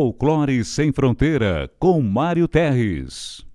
Folclore Sem Fronteira, com Mário Terres.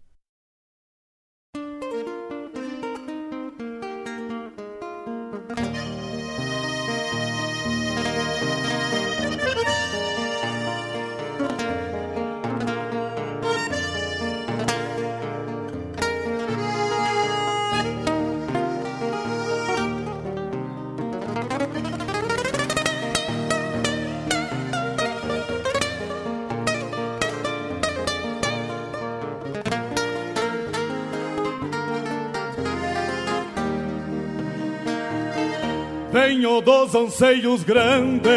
Dos anseios grandes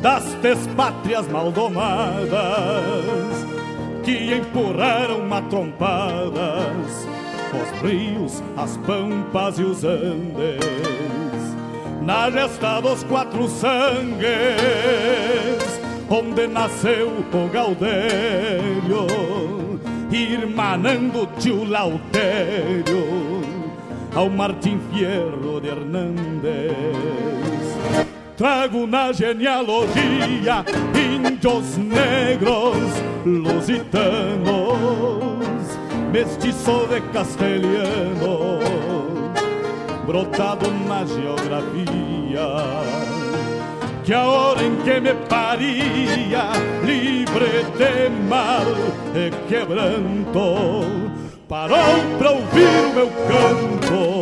das despátrias maldomadas que empurraram matrompadas os rios, as pampas e os andes. Na gesta dos quatro sangues onde nasceu o Gaudério irmanando tio Lautério ao Martim Fierro de Hernández. Trago na genealogia índios negros lusitanos, mestiço de castelhano, brotado na geografia. Que a hora em que me paria, livre de mal e quebranto, parou pra ouvir o meu canto,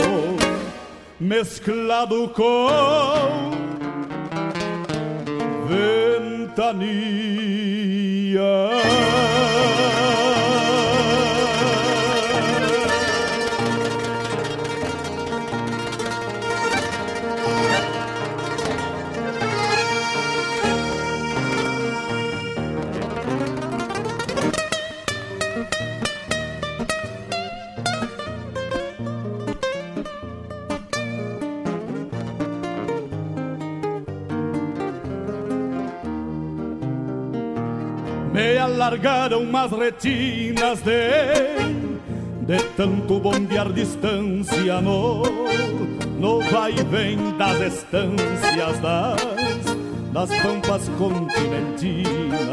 mesclado com ventania. Me alargaram umas retinas de de tanto bombear distância no no vai e vem das estâncias das das pampas continentinas.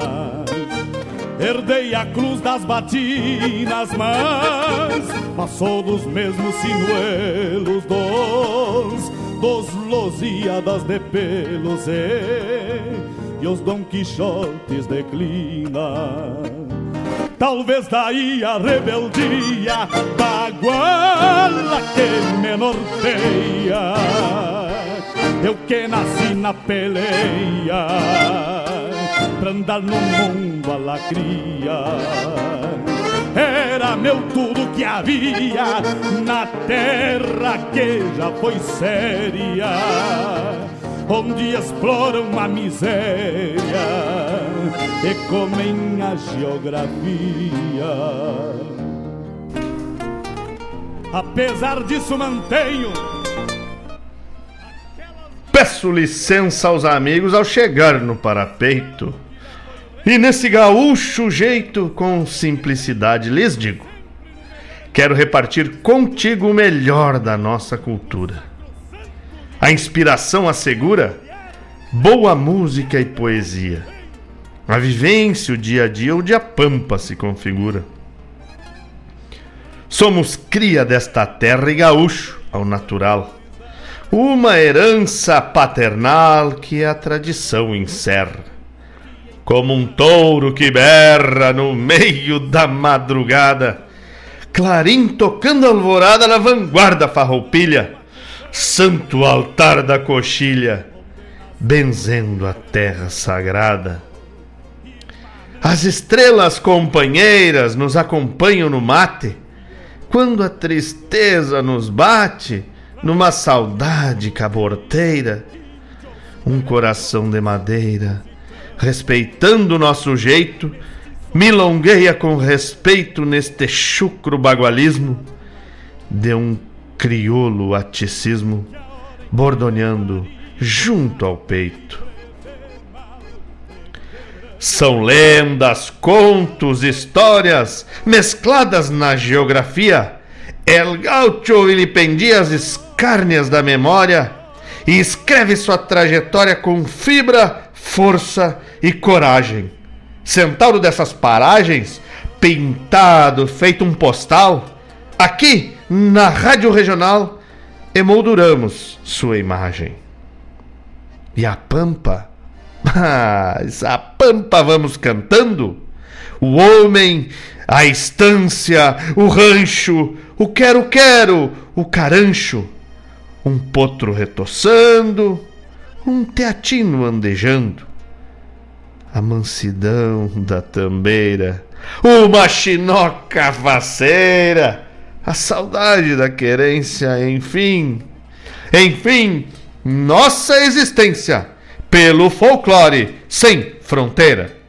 Herdei a cruz das batinas mas passou dos mesmos sinuelos dos dos losíadas de pelos e e os Dom Quixotes declina. Talvez daí a rebeldia da guala que me norteia. Eu que nasci na peleia, pra andar no mundo a lacria. Era meu tudo que havia na terra que já foi séria onde exploram a miséria e comem a geografia. Apesar disso, mantenho. Peço licença aos amigos ao chegar no parapeito. E nesse gaúcho jeito, com simplicidade, lhes digo: quero repartir contigo o melhor da nossa cultura a inspiração assegura boa música e poesia. A vivência, o dia a dia, o dia pampa se configura. Somos cria desta terra e gaúcho ao natural. Uma herança paternal que a tradição encerra. Como um touro que berra no meio da madrugada, clarim tocando alvorada na vanguarda farroupilha santo altar da coxilha, benzendo a terra sagrada. As estrelas companheiras nos acompanham no mate, quando a tristeza nos bate, numa saudade caborteira, um coração de madeira, respeitando o nosso jeito, milongueia com respeito neste chucro bagualismo de um crioulo aticismo, bordoneando junto ao peito. São lendas, contos, histórias mescladas na geografia. El gaucho vilipendia as escárnias da memória e escreve sua trajetória com fibra força e coragem. Centauro dessas paragens, pintado, feito um postal, aqui na Rádio Regional emolduramos sua imagem. E a pampa? Mas a pampa vamos cantando? O homem, a estância, o rancho, o quero-quero, o carancho, um potro retoçando, um teatino andejando, a mansidão da tambeira, uma chinoca faceira, a saudade da querência, enfim, enfim, nossa existência pelo folclore sem fronteira.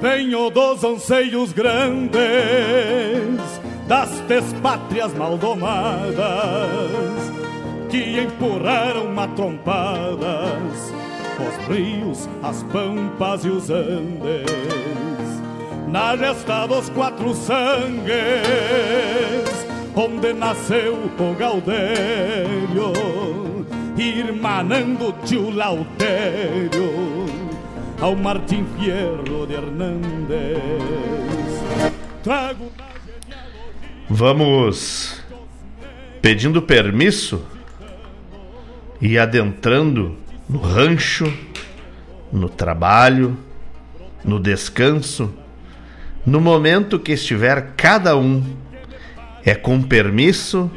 Venho dos anseios grandes das despátrias maldomadas que empurraram matrompadas os rios, as pampas e os andes. Na gesta dos quatro sangues, onde nasceu o Gaudério, irmanando tio Lautério ao Martim Fierro de Hernandes. Trago Vamos pedindo permisso e adentrando no rancho, no trabalho, no descanso, no momento que estiver cada um. É com permisso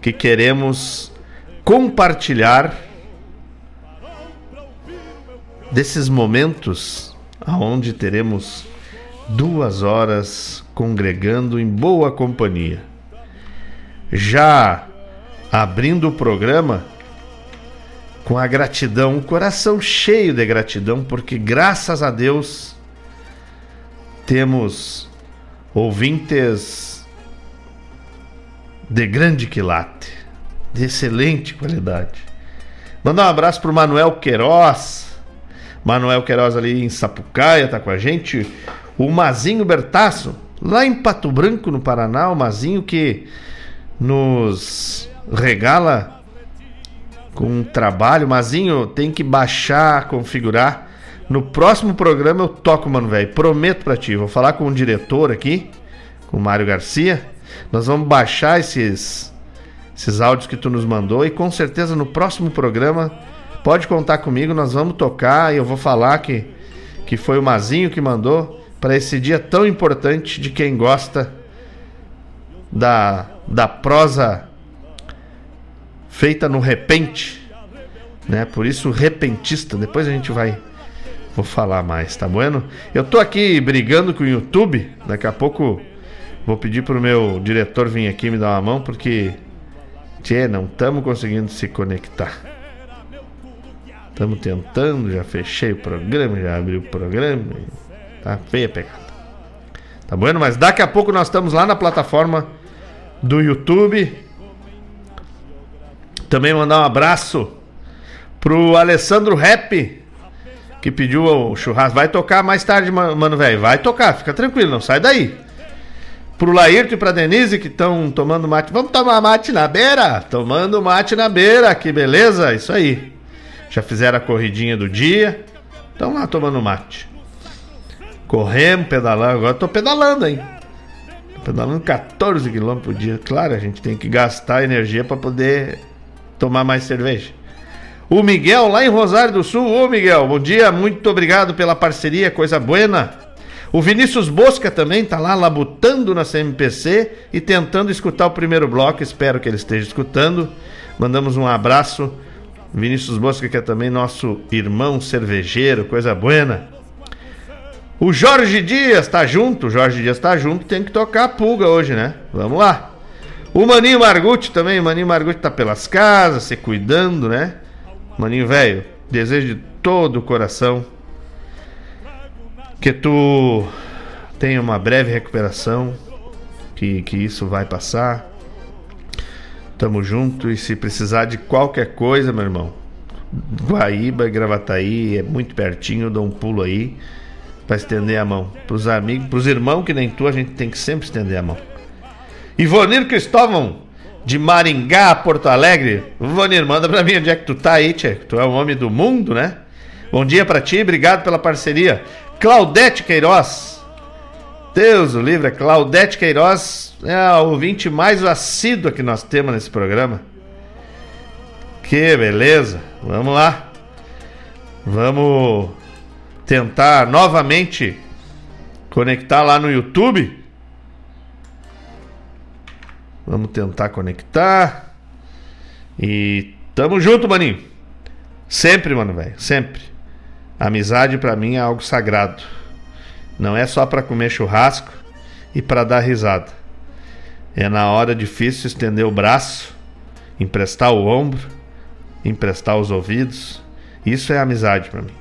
que queremos compartilhar desses momentos aonde teremos duas horas congregando em boa companhia. Já abrindo o programa com a gratidão, o coração cheio de gratidão, porque graças a Deus temos ouvintes de grande quilate, de excelente qualidade. Mandar um abraço para o Manuel Queiroz. Manuel Queiroz ali em Sapucaia tá com a gente. O Mazinho Bertaço, lá em Pato Branco, no Paraná. O Mazinho que nos regala com um trabalho. Mazinho, tem que baixar, configurar. No próximo programa eu toco, mano, velho. Prometo pra ti. Vou falar com o diretor aqui, com o Mário Garcia. Nós vamos baixar esses, esses áudios que tu nos mandou e com certeza no próximo programa pode contar comigo. Nós vamos tocar e eu vou falar que, que foi o Mazinho que mandou para esse dia tão importante de quem gosta da, da prosa feita no repente, né? Por isso repentista. Depois a gente vai vou falar mais, tá bueno? Eu tô aqui brigando com o YouTube, daqui a pouco vou pedir pro meu diretor vir aqui me dar uma mão porque tchê, não estamos conseguindo se conectar. Estamos tentando, já fechei o programa, já abri o programa. Tá feia a pegada. Tá bueno? Mas daqui a pouco nós estamos lá na plataforma do YouTube também mandar um abraço pro Alessandro Rap, que pediu o churrasco. Vai tocar mais tarde, mano, velho. Vai tocar, fica tranquilo, não sai daí. Pro Laírto e pra Denise que estão tomando mate. Vamos tomar mate na beira? Tomando mate na beira, que beleza? Isso aí. Já fizeram a corridinha do dia. Estão lá tomando mate. Corremos, pedalando. Agora tô pedalando, hein? Tô pedalando 14 km por dia. Claro, a gente tem que gastar energia para poder tomar mais cerveja. O Miguel, lá em Rosário do Sul. Ô Miguel, bom dia, muito obrigado pela parceria, coisa buena. O Vinícius Bosca também tá lá labutando na CMPC e tentando escutar o primeiro bloco. Espero que ele esteja escutando. Mandamos um abraço. Vinícius Bosca, que é também nosso irmão cervejeiro, coisa buena. O Jorge Dias tá junto, o Jorge Dias tá junto, tem que tocar a pulga hoje, né? Vamos lá. O Maninho Margutti também, o Maninho Margutti tá pelas casas, se cuidando, né? Maninho velho, desejo de todo o coração que tu tenha uma breve recuperação, que, que isso vai passar. Tamo junto e se precisar de qualquer coisa, meu irmão, Guaíba, Gravataí, é muito pertinho, dou um pulo aí para estender a mão. Pros amigos, pros irmãos que nem tu, a gente tem que sempre estender a mão. Ivonir Cristóvão, de Maringá, Porto Alegre. Ivonir, manda pra mim onde é que tu tá aí, tchê. Tu é o homem do mundo, né? Bom dia para ti, obrigado pela parceria. Claudete Queiroz. Deus o livre, Claudete Queiroz é a ouvinte mais assídua que nós temos nesse programa. Que beleza. Vamos lá. Vamos tentar novamente conectar lá no YouTube. Vamos tentar conectar. E tamo junto, maninho. Sempre, mano, velho. Sempre. Amizade para mim é algo sagrado. Não é só para comer churrasco e para dar risada. É na hora difícil estender o braço, emprestar o ombro, emprestar os ouvidos. Isso é amizade para mim.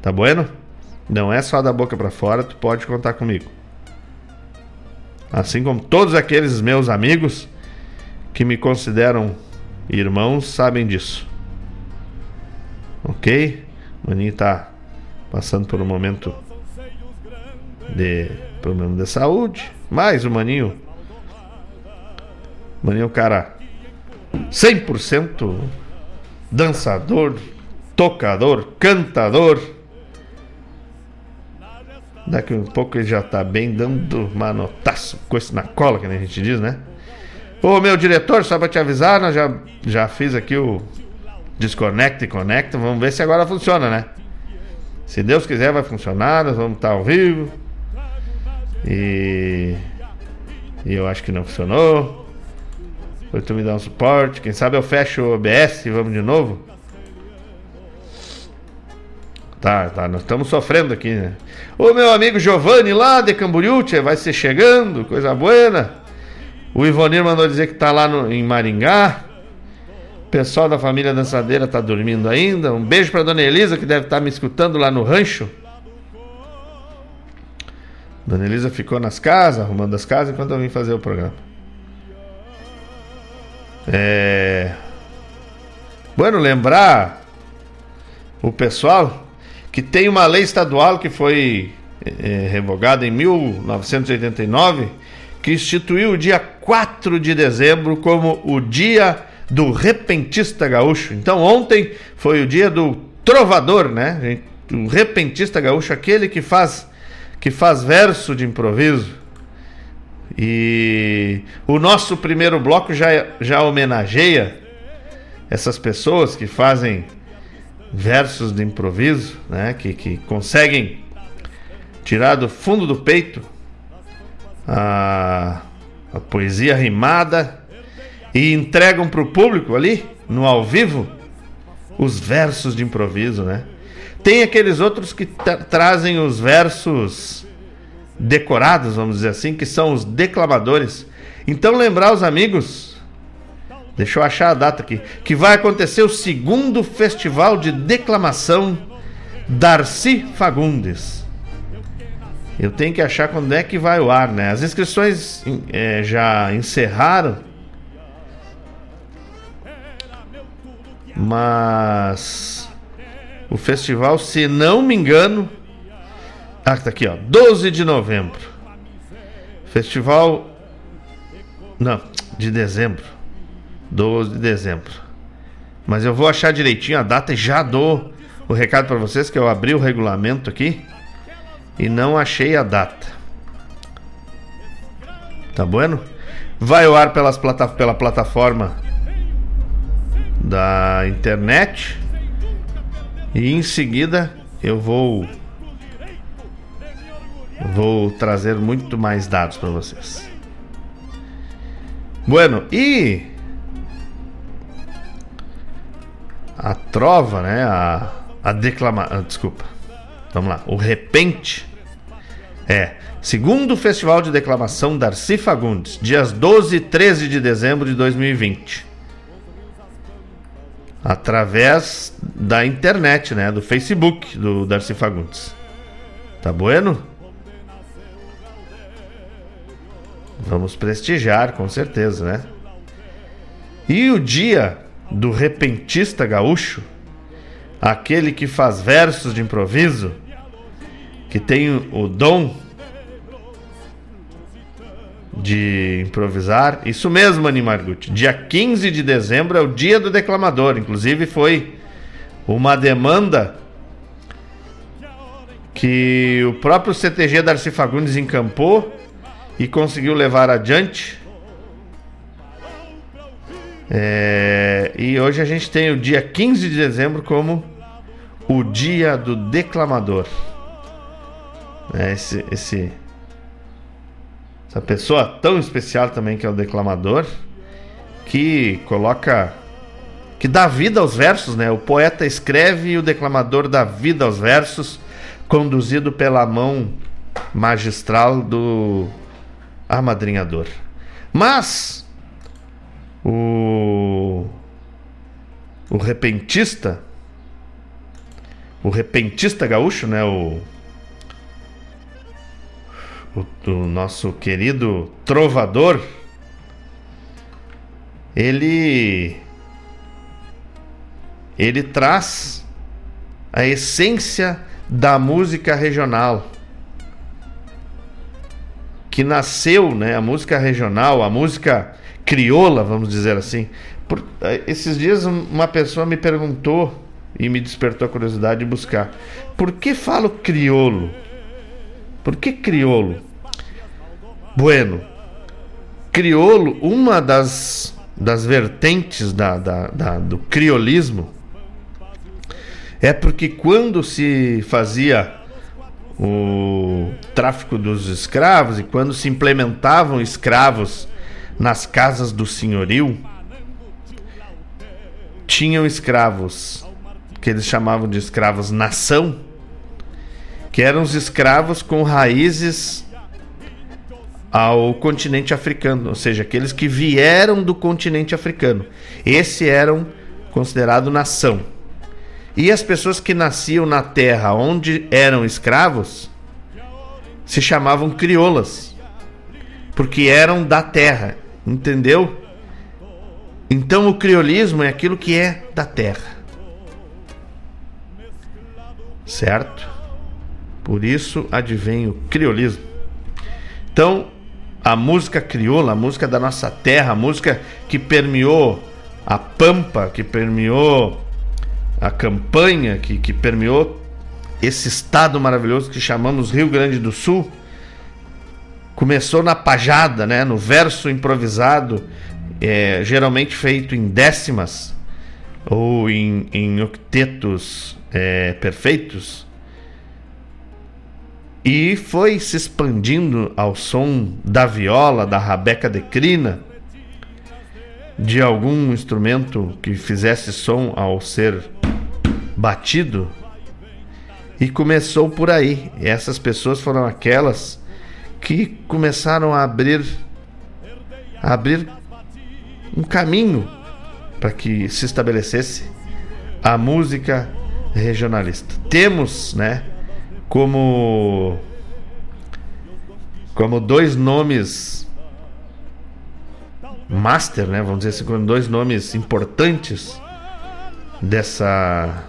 Tá bueno? Não é só da boca para fora, tu pode contar comigo. Assim como todos aqueles meus amigos que me consideram irmãos sabem disso. Ok? Maninho tá passando por um momento de problema de saúde. Mas o Maninho. Maninho é um cara 100% dançador, tocador, cantador. Daqui um pouco ele já tá bem dando manotaço, coisa na cola, que a gente diz, né? Ô meu diretor, só pra te avisar, nós já, já fiz aqui o Desconecta e conecta. Vamos ver se agora funciona, né? Se Deus quiser, vai funcionar. Nós vamos estar ao vivo. E. E eu acho que não funcionou. Foi tu me dar um suporte. Quem sabe eu fecho o OBS e vamos de novo. Tá, tá, nós estamos sofrendo aqui, né? O meu amigo Giovanni lá de Camboriú, vai ser chegando, coisa boa. O Ivonir mandou dizer que tá lá no, em Maringá pessoal da família dançadeira tá dormindo ainda. Um beijo para dona Elisa que deve estar tá me escutando lá no rancho. Dona Elisa ficou nas casas, arrumando as casas enquanto eu vim fazer o programa. É. Bueno, lembrar o pessoal que tem uma lei estadual que foi é, revogada em 1989 que instituiu o dia 4 de dezembro como o Dia do repentista gaúcho. Então ontem foi o dia do trovador, né? O repentista gaúcho, aquele que faz que faz verso de improviso. E o nosso primeiro bloco já já homenageia essas pessoas que fazem versos de improviso, né? Que, que conseguem tirar do fundo do peito a, a poesia rimada e entregam para o público ali, no ao vivo, os versos de improviso, né? Tem aqueles outros que trazem os versos decorados, vamos dizer assim, que são os declamadores. Então lembrar os amigos, deixa eu achar a data aqui, que vai acontecer o segundo festival de declamação Darcy Fagundes. Eu tenho que achar quando é que vai o ar, né? As inscrições é, já encerraram Mas o festival, se não me engano, ah, tá aqui, ó, 12 de novembro. Festival não, de dezembro. 12 de dezembro. Mas eu vou achar direitinho a data e já dou o recado para vocês que eu abri o regulamento aqui e não achei a data. Tá bueno? Vai ao ar pelas plata pela plataforma da internet e em seguida eu vou vou trazer muito mais dados para vocês. Bueno, e a trova, né, a a declama, ah, desculpa. Vamos lá, o repente é segundo Festival de Declamação Darcy Fagundes, dias 12 e 13 de dezembro de 2020 através da internet, né? Do Facebook do Darcy Fagundes. Tá bueno? Vamos prestigiar, com certeza, né? E o dia do repentista gaúcho, aquele que faz versos de improviso, que tem o dom de improvisar. Isso mesmo, Animargutti. Dia 15 de dezembro é o dia do declamador. Inclusive foi uma demanda que o próprio CTG Darcy Fagundes encampou e conseguiu levar adiante. É, e hoje a gente tem o dia 15 de dezembro como o dia do declamador. É, esse, esse, essa pessoa tão especial também que é o declamador, que coloca, que dá vida aos versos, né? O poeta escreve e o declamador dá vida aos versos, conduzido pela mão magistral do amadrinhador. Mas o o repentista o repentista gaúcho, né, o o, o nosso querido trovador, ele ele traz a essência da música regional que nasceu, né, a música regional, a música crioula, vamos dizer assim. Por, eh, esses dias uma pessoa me perguntou e me despertou a curiosidade de buscar. Por que falo crioulo? Por que crioulo? Bueno, crioulo, uma das, das vertentes da, da, da, do criolismo é porque quando se fazia o tráfico dos escravos e quando se implementavam escravos nas casas do senhorio, tinham escravos que eles chamavam de escravos nação, que eram os escravos com raízes ao continente africano, ou seja, aqueles que vieram do continente africano. Esse eram considerado nação. E as pessoas que nasciam na terra onde eram escravos se chamavam crioulas, porque eram da terra, entendeu? Então o criolismo é aquilo que é da terra. certo? Por isso advém o criolismo. Então, a música crioula, a música da nossa terra, a música que permeou a pampa, que permeou a campanha, que, que permeou esse estado maravilhoso que chamamos Rio Grande do Sul, começou na pajada, né, no verso improvisado, é, geralmente feito em décimas ou em, em octetos é, perfeitos e foi se expandindo ao som da viola, da rabeca de crina, de algum instrumento que fizesse som ao ser batido. E começou por aí. E essas pessoas foram aquelas que começaram a abrir a abrir um caminho para que se estabelecesse a música regionalista. Temos, né, como como dois nomes master, né, vamos dizer assim, como dois nomes importantes dessa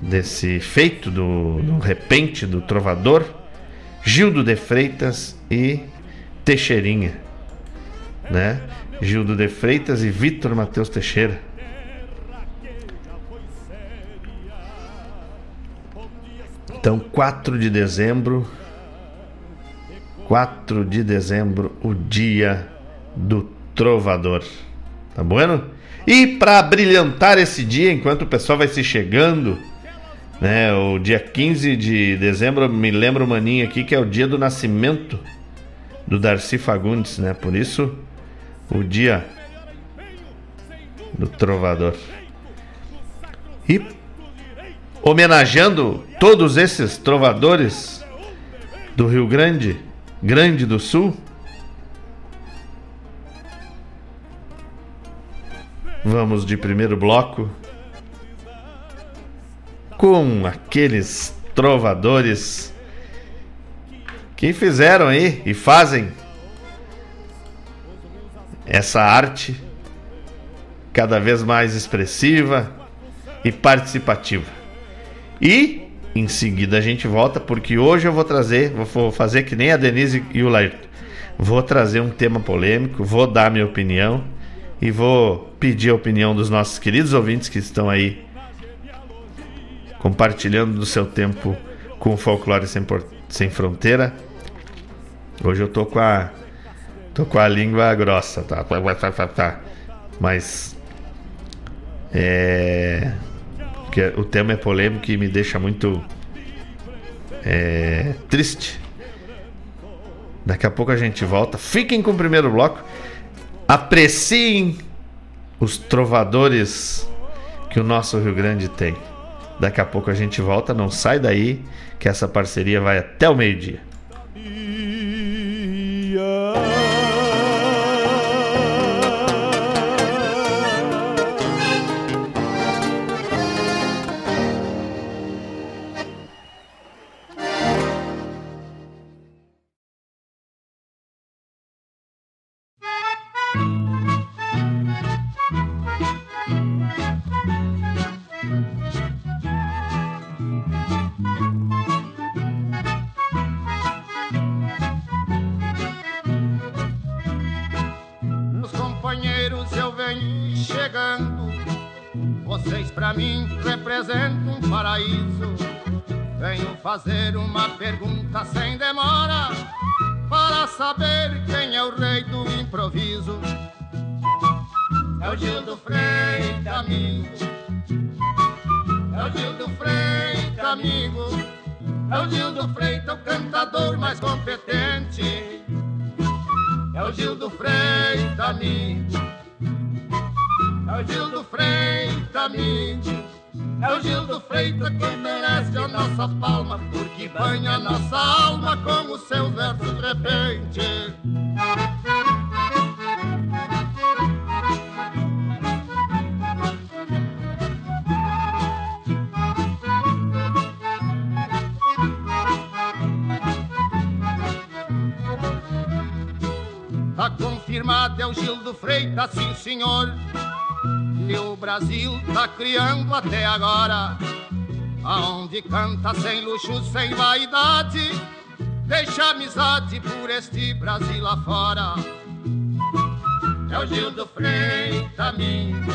desse feito do, do repente do trovador, Gildo de Freitas e Teixeirinha, né? Gildo de Freitas e Vitor Mateus Teixeira. Então, 4 de dezembro, 4 de dezembro, o dia do trovador. Tá bueno? E para brilhantar esse dia, enquanto o pessoal vai se chegando, né, o dia 15 de dezembro, me lembra o maninho aqui que é o dia do nascimento do Darcy Fagundes, né? Por isso, o dia do trovador. E homenageando todos esses trovadores do Rio Grande, Grande do Sul. Vamos de primeiro bloco com aqueles trovadores que fizeram aí e fazem essa arte cada vez mais expressiva e participativa. E Em seguida a gente volta, porque hoje eu vou trazer, vou fazer que nem a Denise e o Lairto. Vou trazer um tema polêmico, vou dar minha opinião e vou pedir a opinião dos nossos queridos ouvintes que estão aí compartilhando do seu tempo com o Folclore Sem, Sem Fronteira. Hoje eu tô com a tô com a língua grossa, tá? tá. Mas é que o tema é polêmico e me deixa muito é, triste. Daqui a pouco a gente volta. Fiquem com o primeiro bloco. Apreciem os trovadores que o nosso Rio Grande tem. Daqui a pouco a gente volta. Não sai daí, que essa parceria vai até o meio-dia. Brasil tá criando até agora. Aonde canta sem luxo, sem vaidade, deixa amizade por este Brasil afora. É o Gil do Freitas, amigo.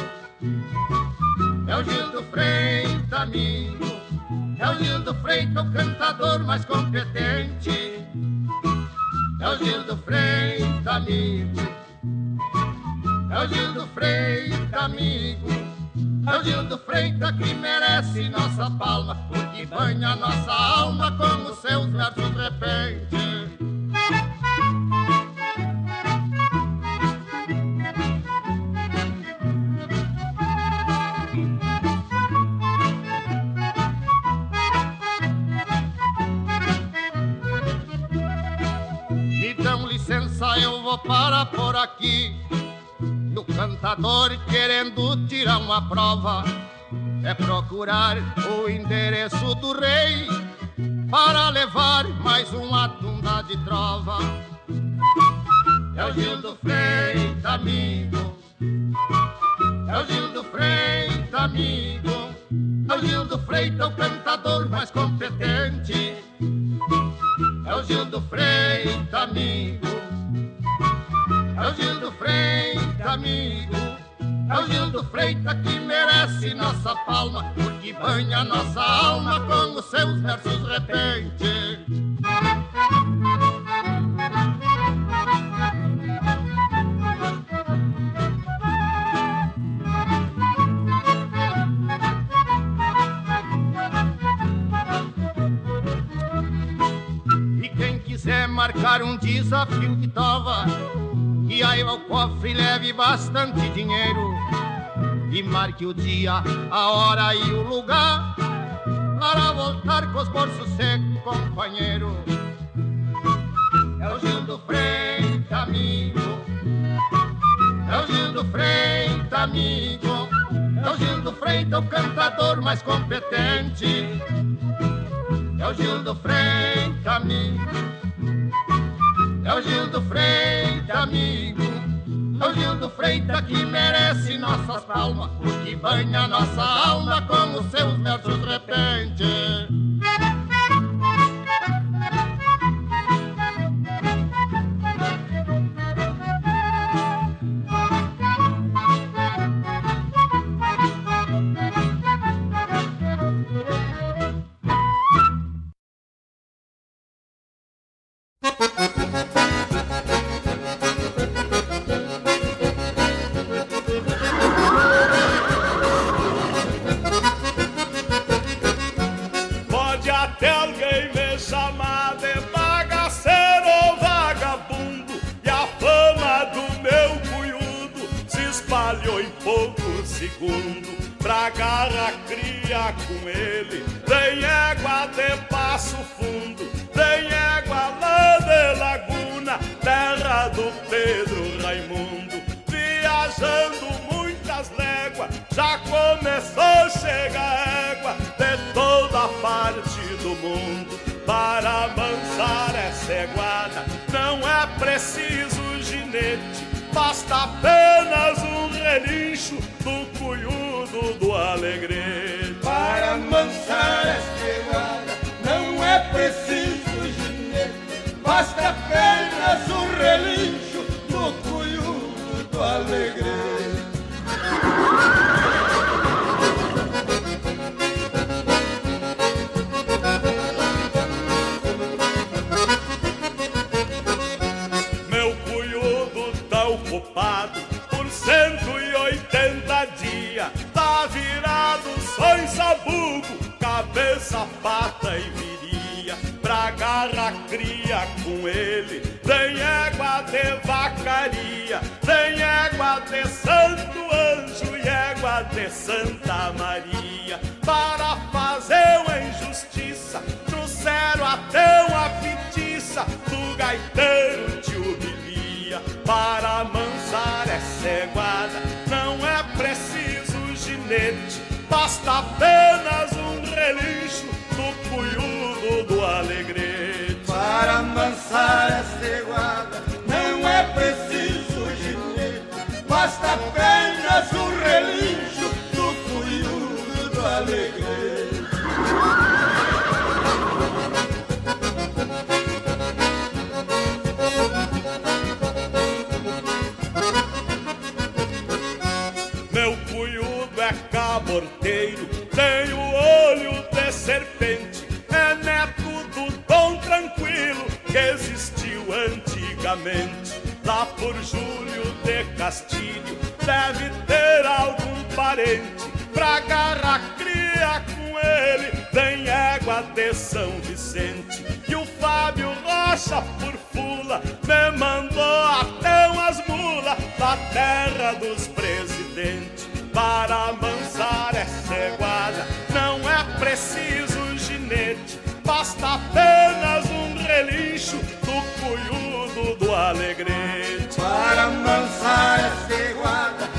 É o Gil do Freitas, amigo. É o Gil do Freitas, o cantador mais competente. É o Gil do Freitas, amigo. É o Gil do Freitas, amigo. Do Freitas que merece nossa palma, porque banha nossa alma com os seus versos repente. Me dão licença, eu vou parar por aqui do cantador querendo tirar uma prova é procurar o endereço do rei para levar mais uma tunda de trova. É o Gil do Freita, amigo. É o Gil do Freita, amigo. É o Gil do Freita, o cantador mais competente. É o Gil do Freita, amigo. É o Gil do Freita, amigo. É o Gil do Freita que merece nossa palma, porque banha nossa alma com os seus versos repente. E quem quiser marcar um desafio de tova que aí ao cofre leve bastante dinheiro e marque o dia, a hora e o lugar para voltar com os bolsos secos, companheiro. É o Gil do Frente, amigo. É o Gil do Frente, amigo. É o Gil do Frente, o cantador mais competente. É o Gil do Frente, amigo. É o Gil do Freita, amigo. É o Gil do Freita que merece nossas palmas, porque banha nossa alma com os seus versos repente. Iguana não é preciso ginete, basta apenas um relincho do cunhudo do alegrete. Para amansar essa iguana não é preciso ginete, basta apenas um relincho antigamente. Lá por Júlio de Castilho deve ter algum parente pra agarrar cria com ele. Tem égua de São Vicente e o Fábio Rocha por fula me mandou até umas mulas da terra dos presidentes para amansar essa iguana. Não é preciso ginete, basta apenas cunhudo do alegrete. Para amansar essa iguana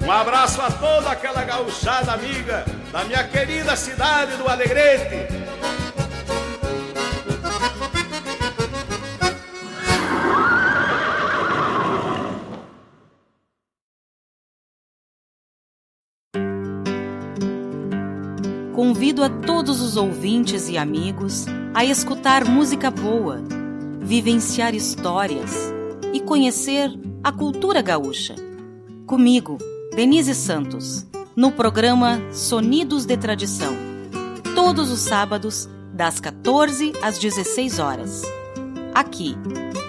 Um abraço a toda aquela gauchada amiga da minha querida cidade do Alegrete. Todos os ouvintes e amigos a escutar música boa, vivenciar histórias e conhecer a cultura gaúcha. Comigo, Denise Santos, no programa Sonidos de Tradição, todos os sábados, das 14 às 16 horas. Aqui,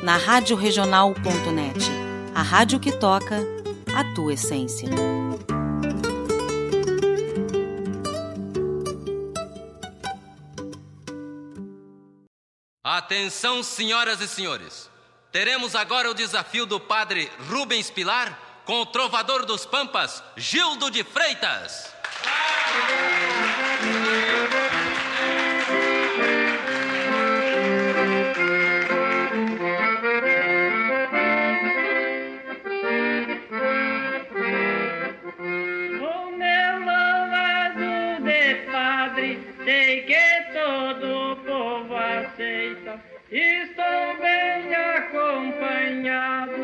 na Rádio Regional.net, a rádio que toca a tua essência. Atenção, senhoras e senhores. Teremos agora o desafio do padre Rubens Pilar com o trovador dos Pampas, Gildo de Freitas. Batizando os inocentes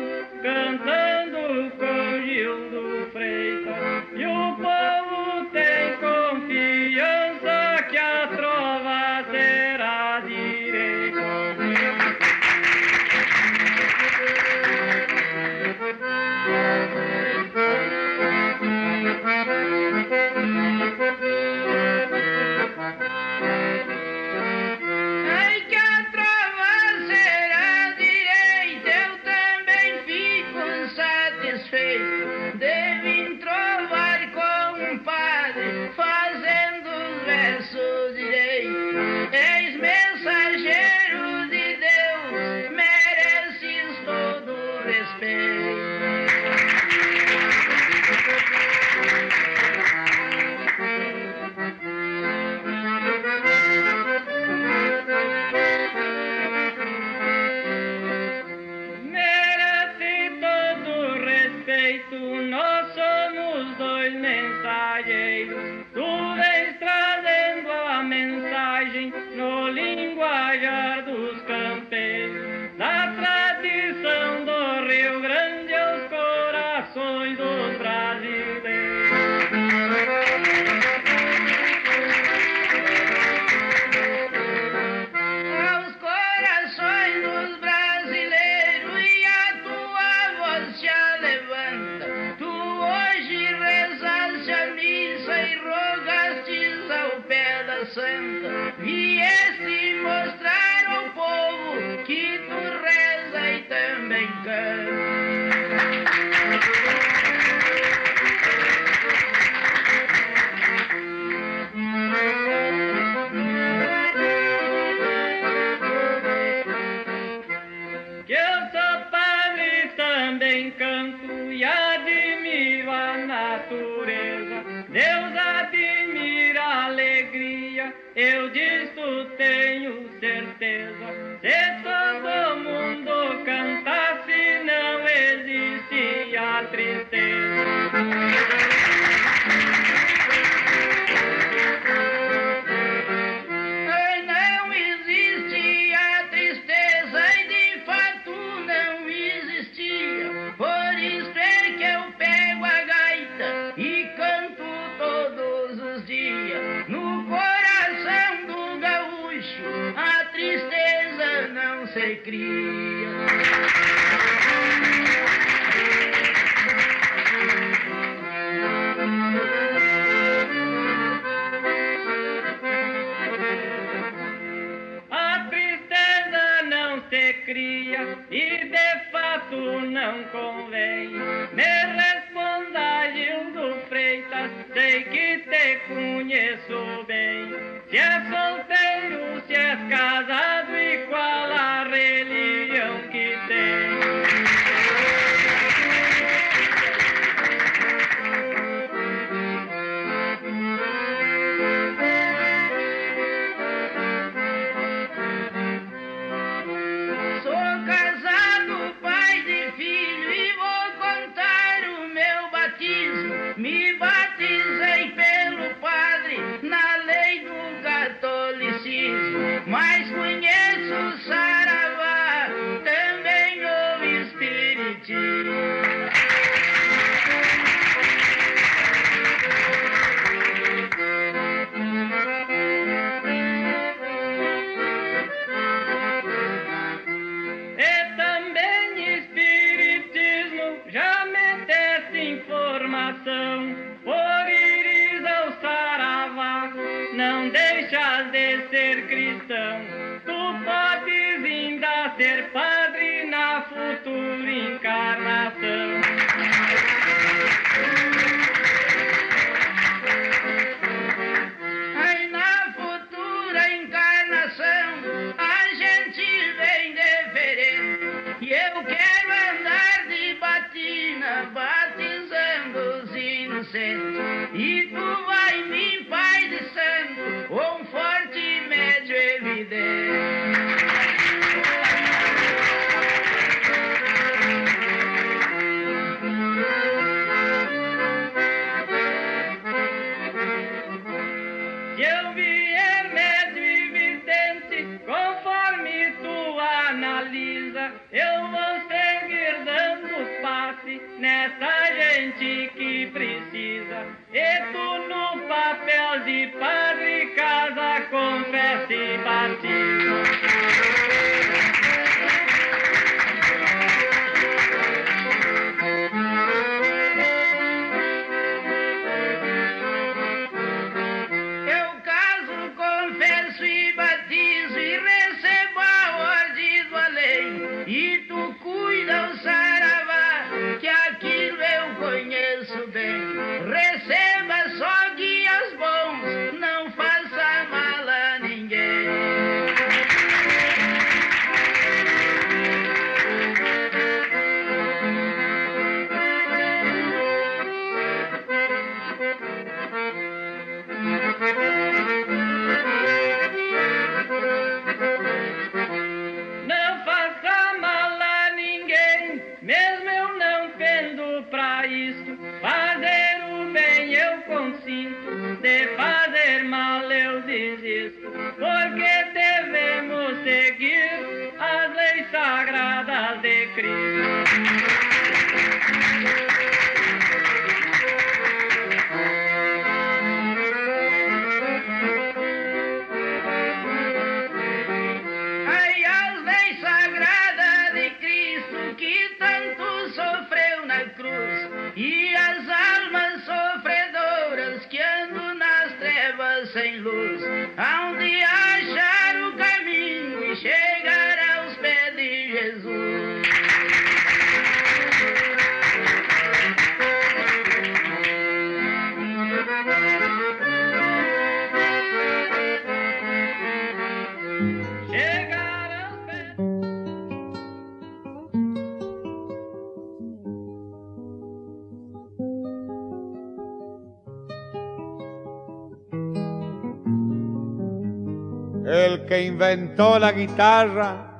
inventó la guitarra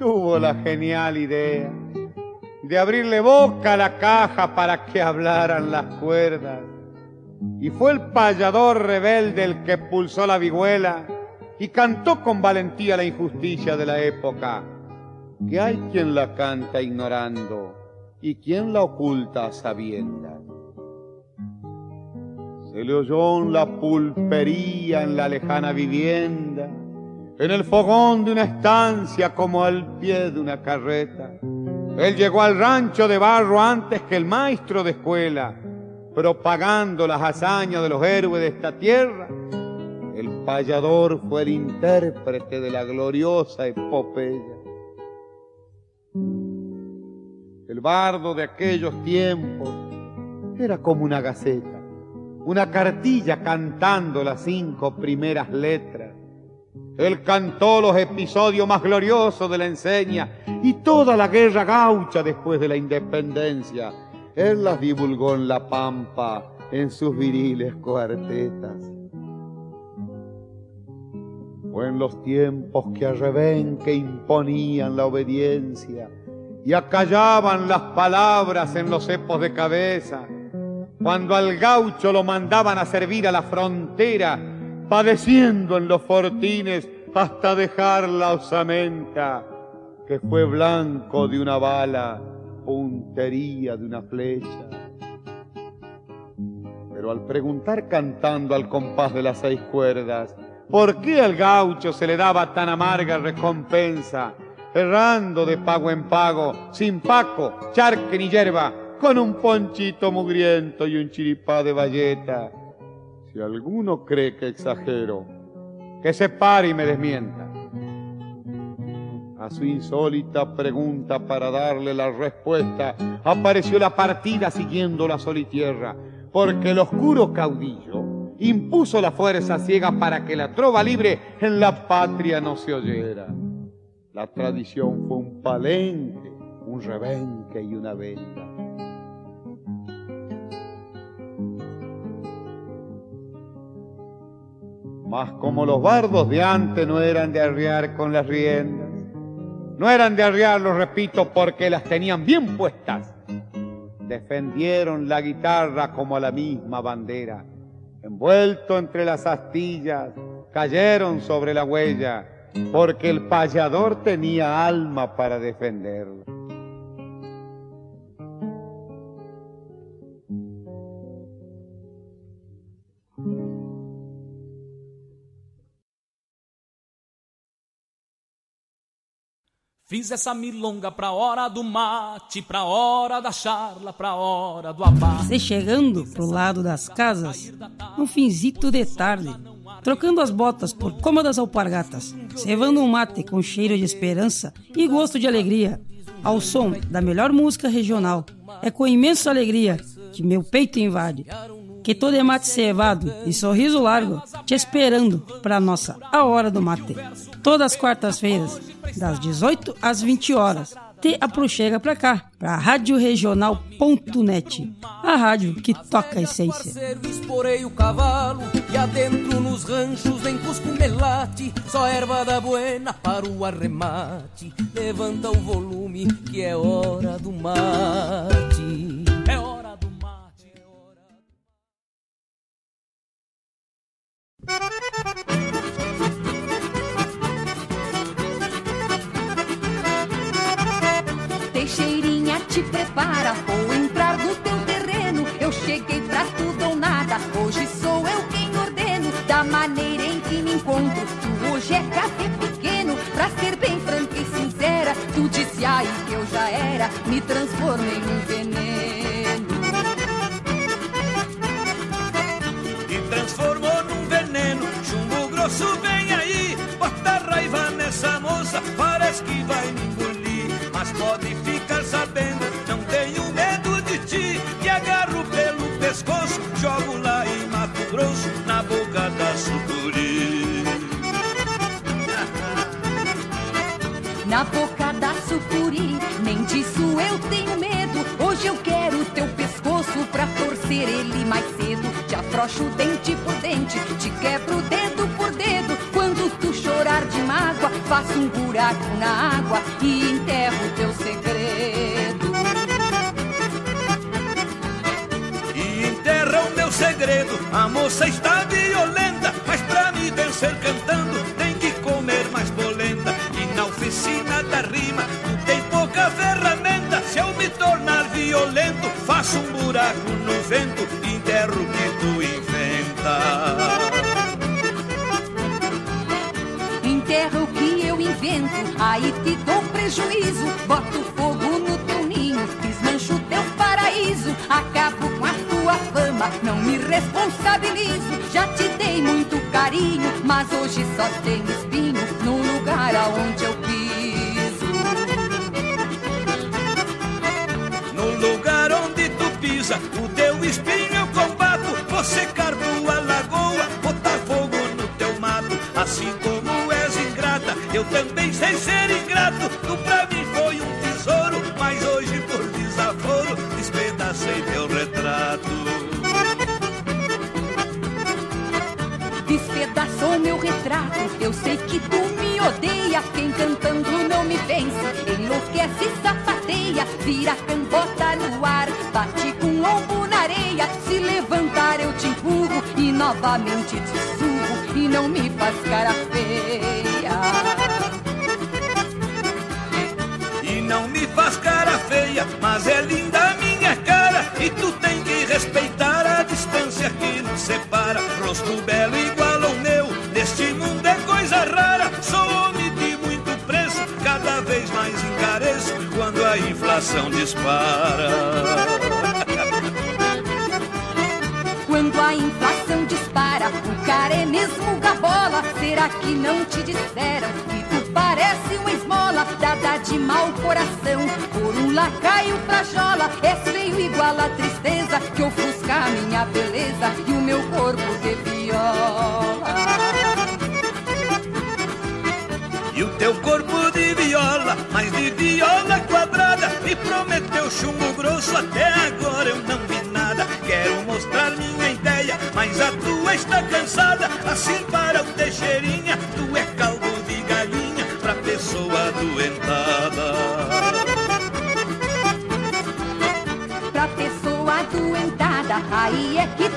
tuvo la genial idea de abrirle boca a la caja para que hablaran las cuerdas. Y fue el payador rebelde el que pulsó la vihuela y cantó con valentía la injusticia de la época, que hay quien la canta ignorando y quien la oculta a. Se le oyó en la pulpería en la lejana vivienda en el fogón de una estancia como al pie de una carreta. Él llegó al rancho de barro antes que el maestro de escuela, propagando las hazañas de los héroes de esta tierra. El payador fue el intérprete de la gloriosa epopeya. El bardo de aquellos tiempos era como una gaceta, una cartilla cantando las cinco primeras letras él cantó los episodios más gloriosos de la enseña y toda la guerra gaucha después de la independencia. Él las divulgó en la pampa en sus viriles cuartetas. Fue en los tiempos que a rebenque imponían la obediencia y acallaban las palabras en los cepos de cabeza, cuando al gaucho lo mandaban a servir a la frontera padeciendo en los fortines hasta dejar la osamenta, que fue blanco de una bala, puntería de una flecha. Pero al preguntar cantando al compás de las seis cuerdas, ¿por qué al gaucho se le daba tan amarga recompensa, errando de pago en pago, sin paco, charque ni hierba, con un ponchito mugriento y un chiripá de bayeta? Si alguno cree que exagero, que se pare y me desmienta. A su insólita pregunta para darle la respuesta, apareció la partida siguiendo la sol tierra, porque el oscuro caudillo impuso la fuerza ciega para que la trova libre en la patria no se oyera. La tradición fue un palenque, un rebenque y una venda. Mas como los bardos de antes no eran de arriar con las riendas, no eran de arriarlo, repito, porque las tenían bien puestas, defendieron la guitarra como la misma bandera envuelto entre las astillas, cayeron sobre la huella, porque el payador tenía alma para defenderlo. Fiz essa milonga pra hora do mate, pra hora da charla, pra hora do abate. Você chegando pro lado das casas, um finzito de tarde, trocando as botas por cômodas alpargatas, cevando um mate com cheiro de esperança e gosto de alegria, ao som da melhor música regional. É com imensa alegria que meu peito invade que todo é mate cevado e sorriso largo, te esperando para nossa A Hora do Mate. Todas as quartas-feiras, das 18 às 20 horas. Te aproxega pra cá, pra radioregional.net, a rádio que toca a essência. Esporei o cavalo e adentro nos ranchos Cusco Melate, só erva da buena para o arremate. Levanta o volume que é hora do mate. Teixeirinha te prepara, vou entrar no teu terreno. Eu cheguei pra tudo ou nada, hoje sou eu quem ordeno. Da maneira em que me encontro, tu hoje é café pequeno. Pra ser bem franca e sincera, tu disse aí que eu já era, me transformei num veneno. Parece que vai me engolir. Mas pode ficar sabendo, não tenho medo de ti. Te agarro pelo pescoço, jogo lá em Mato Grosso, na boca da sucuri. Na boca da sucuri, nem disso eu tenho medo. Hoje eu quero teu pescoço pra torcer ele mais cedo. Te afrouxo dente por dente, te quebro dedo por dedo. Mágoa, faço um buraco na água e enterro teu segredo. E enterra o meu segredo. A moça está violenta, mas pra me vencer cantando, tem que comer mais polenta. E na oficina da rima, tu tem pouca ferramenta. Se eu me tornar violento, faço um buraco no vento, aí te dou prejuízo. Boto fogo no teu ninho, desmancho teu paraíso. Acabo com a tua fama, não me responsabilizo. Já te dei muito carinho, mas hoje só tem espinho no lugar aonde eu piso. No lugar onde tu pisa, o teu espinho eu combato. Você carpo retrato, eu sei que tu me odeia. Quem cantando não me vence, enlouquece, sapateia, vira cambota no ar, bate com o ombro na areia. Se levantar eu te empurro e novamente te surro e não me faz cara feia. E não me faz cara feia, mas é linda a minha cara. E tu tem que respeitar a distância que nos separa. Rosto belo igual inflação dispara. Quando a inflação dispara, o cara é mesmo gabola. Será que não te disseram que tu parece uma esmola dada de mau coração? Por um lacaio frajola, és feio igual a tristeza que ofusca a minha beleza e o meu corpo de viola. E o teu corpo de viola, mas de viola quadrada, me prometeu chumbo grosso, até agora eu não vi nada. Quero mostrar minha ideia, mas a tua está cansada. Assim para o Teixeirinha, tu é caldo de galinha pra pessoa adoentada. Pra pessoa adoentada, aí é que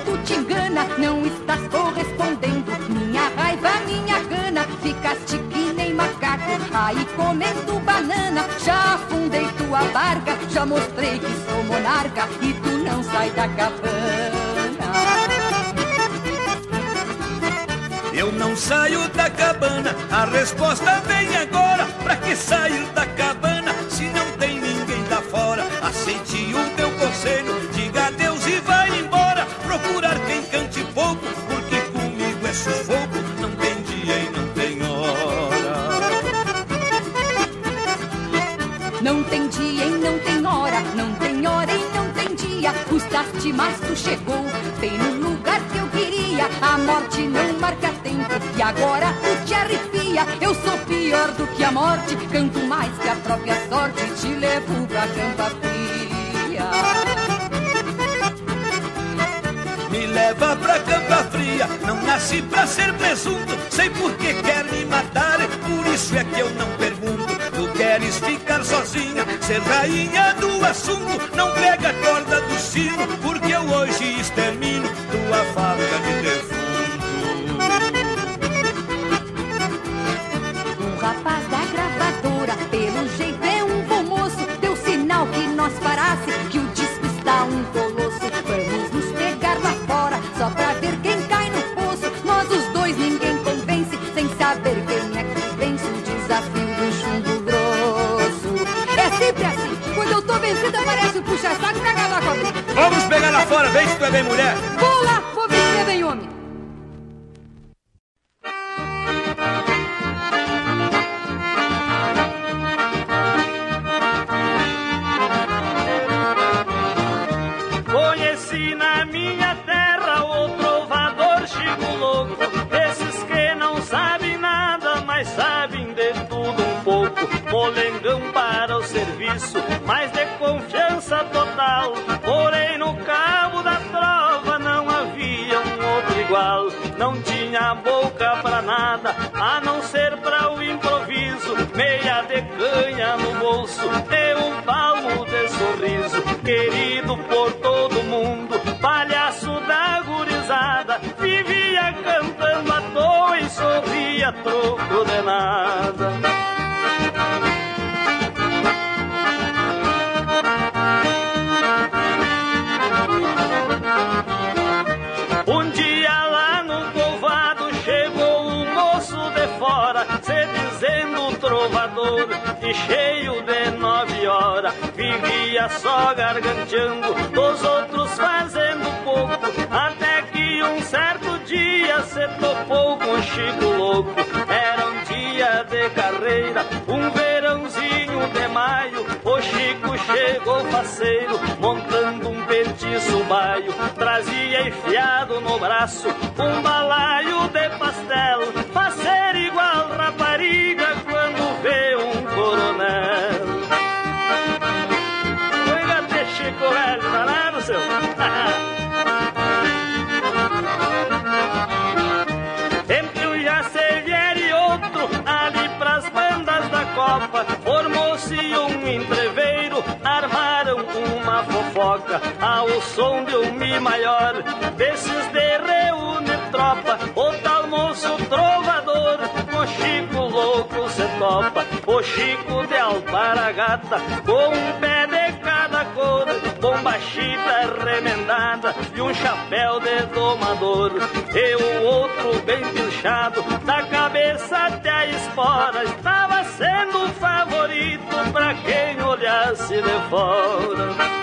comendo banana. Já afundei tua barca, já mostrei que sou monarca e tu não sai da cabana. Eu não saio da cabana, a resposta vem agora. Pra que sair da cabana se não tem ninguém lá fora aceite. Mas tu chegou, bem no lugar que eu queria. A morte não marca tempo e agora tu te arrepia. Eu sou pior do que a morte, canto mais que a própria sorte. Te levo pra campa fria. Me leva pra campa fria, não nasci pra ser presunto. Sei por que quer me matar, por isso é que eu não pergunto. Tu queres ficar sozinha, ser rainha do assunto. Não pega a corda do sino, porque eu hoje extermino tua fábrica de defunto. Assim, quando eu tô vencida parece o puxa-saco pra acabar com a. Vamos pegar lá fora, vê se tu é bem mulher. Vou lá, vou ver se é bem homem. Troco de nada. Um dia lá no povoado chegou um moço de fora, se dizendo trovador e cheio de nove horas. Vivia só garganteando, dos outros fazendo pouco, até que um certo dia se topou com Chico Louco. De carreira, um verãozinho de maio. O Chico chegou faceiro, montando um petiço baio. Trazia enfiado no braço um balaio de pastel. Fazer igual rapariga fofoca, ao som de um mi maior, desses de reúne tropa, o tal moço trovador, o Chico louco se topa, o Chico de alparagata, com um pé de cada cor, bomba chita remendada e um chapéu de domador, e o outro bem pinchado, da cabeça até a espora, estava sendo o favorito pra quem olhasse de fora.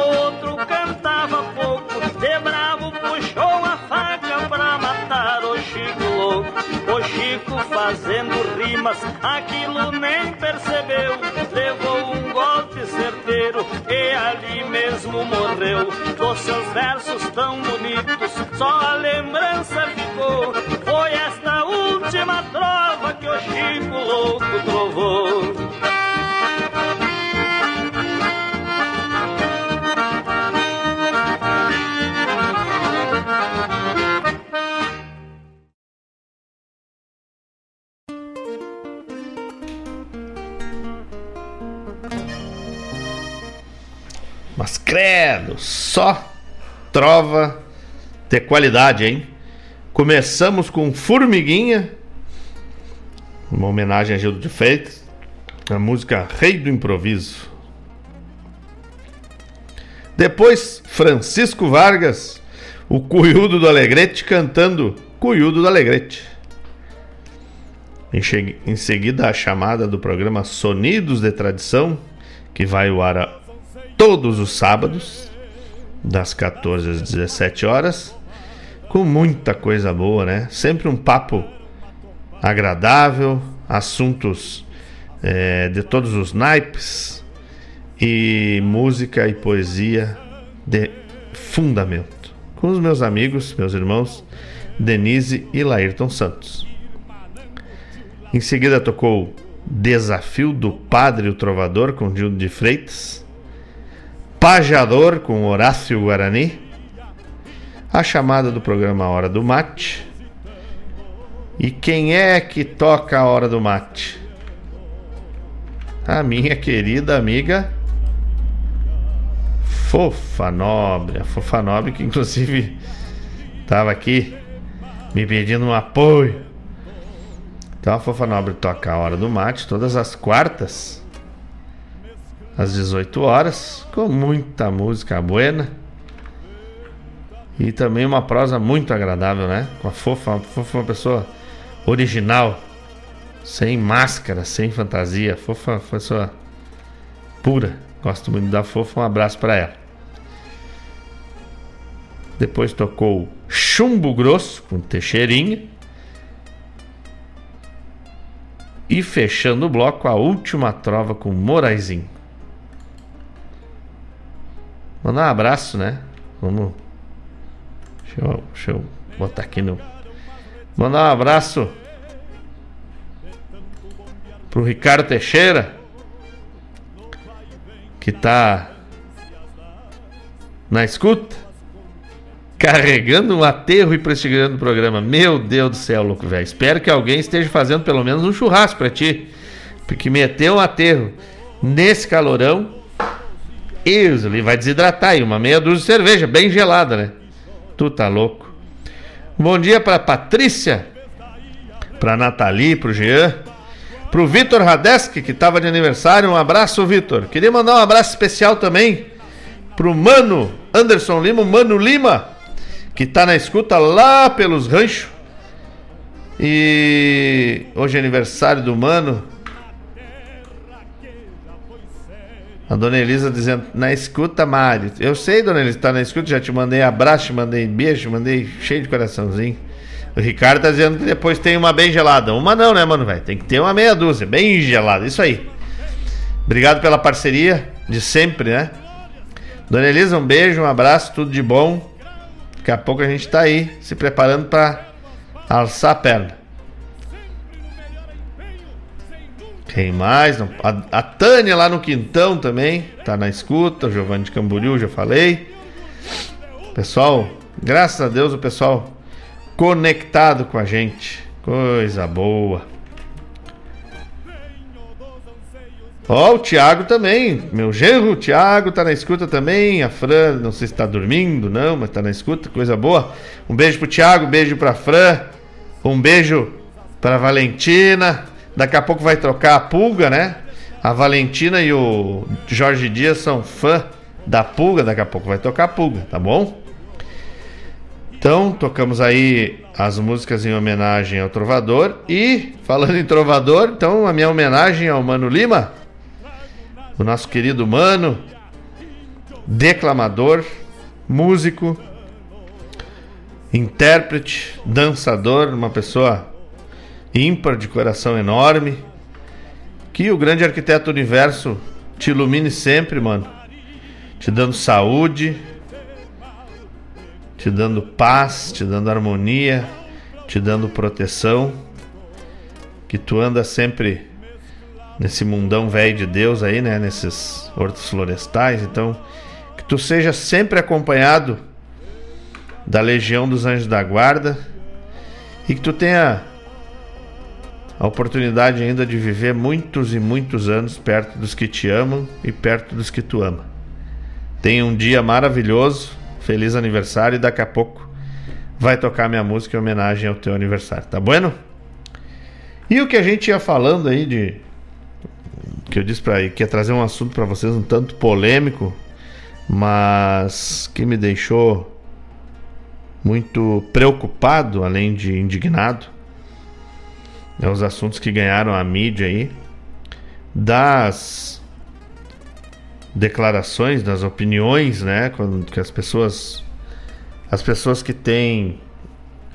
rimas, aquilo nem percebeu. Levou um golpe certeiro e ali mesmo morreu. Dos seus versos tão bonitos, só a lembrança ficou. Foi esta última trova que o Chico louco trovou só trova de qualidade, hein? Começamos com Formiguinha, uma homenagem a Gildo de Freitas, a música Rei do Improviso. Depois, Francisco Vargas, o Cuiudo do Alegrete, cantando Cuiudo do Alegrete. Em, em seguida, a chamada do programa Sonidos de Tradição, que vai ao ar todos os sábados, das 14 às 17 horas, com muita coisa boa, né? Sempre um papo agradável, assuntos eh, de todos os naipes e música e poesia de fundamento. Com os meus amigos, meus irmãos, Denise e Laírton Santos. Em seguida tocou Desafio do Padre o Trovador com Gildo de Freitas, Pajador com Horácio Guarani, a chamada do programa Hora do Mate. E quem é que toca a Hora do Mate? A minha querida amiga Fofa Nobre, a Fofa Nobre que inclusive estava aqui me pedindo um apoio. Então a Fofa Nobre toca a Hora do Mate todas as quartas às 18 horas, com muita música buena. E também uma prosa muito agradável, né? Com a Fofa, Fofa uma pessoa original, sem máscara, sem fantasia. Fofa, pessoa pura. Gosto muito da Fofa, um abraço para ela. Depois tocou Chumbo Grosso com Teixeirinha. E fechando o bloco, a última trova com Moraizinho. Mandar um abraço, né? Vamos. Deixa eu, deixa eu botar aqui no. Mandar um abraço pro Ricardo Teixeira, que tá na escuta, carregando um aterro e prestigiando o programa. Meu Deus do céu, louco velho. Espero que alguém esteja fazendo pelo menos um churrasco pra ti, porque meter um aterro nesse calorão, isso ali vai desidratar aí, uma meia dúzia de cerveja, bem gelada, né? Tu tá louco. Bom dia pra Patrícia, pra Nathalie, pro Jean, pro Vitor Radeski, que tava de aniversário. Um abraço, Vitor. Queria mandar um abraço especial também pro Mano Anderson Lima, Mano Lima, que tá na escuta lá pelos ranchos. E hoje é aniversário do Mano. A dona Elisa dizendo, na escuta, Mário. Eu sei, dona Elisa, tá na escuta, já te mandei abraço, te mandei beijo, te mandei cheio de coraçãozinho. O Ricardo tá dizendo que depois tem uma bem gelada. Uma não, né, mano, velho? Tem que ter uma meia dúzia, bem gelada, isso aí. Obrigado pela parceria de sempre, né? Dona Elisa, um beijo, um abraço, tudo de bom. Daqui a pouco a gente tá aí se preparando para alçar a perna. Quem mais? A, a Tânia lá no Quintão também tá na escuta. O Giovanni de Camboriú, já falei. Pessoal, graças a Deus o pessoal conectado com a gente. Coisa boa. Ó, o Thiago também. Meu genro, o Thiago, tá na escuta também. A Fran, não sei se tá dormindo, não, mas tá na escuta, coisa boa. Um beijo pro Thiago, um beijo pra Fran. Um beijo pra Valentina. Daqui a pouco vai trocar a pulga, né? A Valentina e o Jorge Dias são fã da pulga. Daqui a pouco vai tocar a pulga, tá bom? Então, tocamos aí as músicas em homenagem ao Trovador. E, falando em Trovador, então a minha homenagem ao Mano Lima, o nosso querido Mano, declamador, músico, intérprete, dançador, uma pessoa ímpar de coração enorme. Que o grande arquiteto do universo te ilumine sempre, mano. Te dando saúde, te dando paz, te dando harmonia, te dando proteção. Que tu anda sempre nesse mundão velho de Deus aí, né? Nesses hortos florestais. Então, que tu seja sempre acompanhado da legião dos anjos da guarda e que tu tenha a oportunidade ainda de viver muitos e muitos anos perto dos que te amam e perto dos que tu ama. Tenha um dia maravilhoso, feliz aniversário e daqui a pouco vai tocar minha música em homenagem ao teu aniversário, tá bueno? E o que a gente ia falando aí de que eu disse para que ia trazer um assunto para vocês um tanto polêmico, mas que me deixou muito preocupado, além de indignado. É os assuntos que ganharam a mídia aí. Das declarações, das opiniões, né, quando que as pessoas as pessoas que têm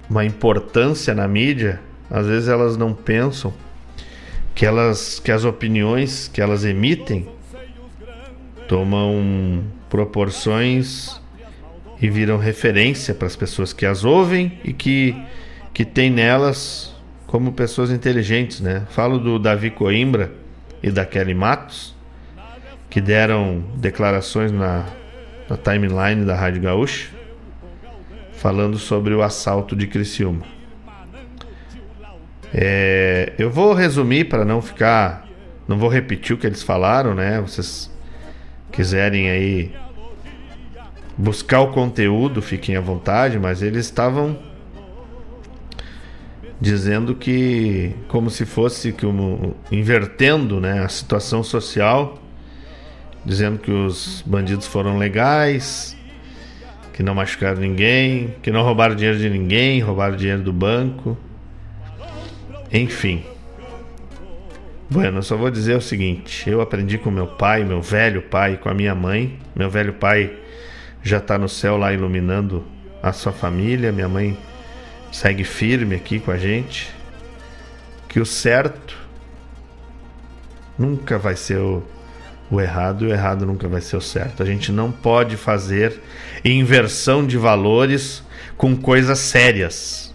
uma importância na mídia, às vezes elas não pensam que elas que as opiniões que elas emitem tomam proporções e viram referência para as pessoas que as ouvem e que que tem nelas como pessoas inteligentes, né? Falo do Davi Coimbra e da Kelly Matos, que deram declarações na, na timeline da Rádio Gaúcha, falando sobre o assalto de Criciúma. É, eu vou resumir para não ficar. Não vou repetir o que eles falaram, né? Vocês quiserem aí buscar o conteúdo, fiquem à vontade, mas eles estavam dizendo que como se fosse que um, invertendo, né, a situação social, dizendo que os bandidos foram legais, que não machucaram ninguém, que não roubaram dinheiro de ninguém, roubaram dinheiro do banco. Enfim. Bueno, eu só vou dizer o seguinte: eu aprendi com meu pai, meu velho pai, com a minha mãe. Meu velho pai já está no céu lá iluminando a sua família. Minha mãe segue firme aqui com a gente. Que o certo nunca vai ser o, o errado e o errado nunca vai ser o certo. A gente não pode fazer inversão de valores com coisas sérias.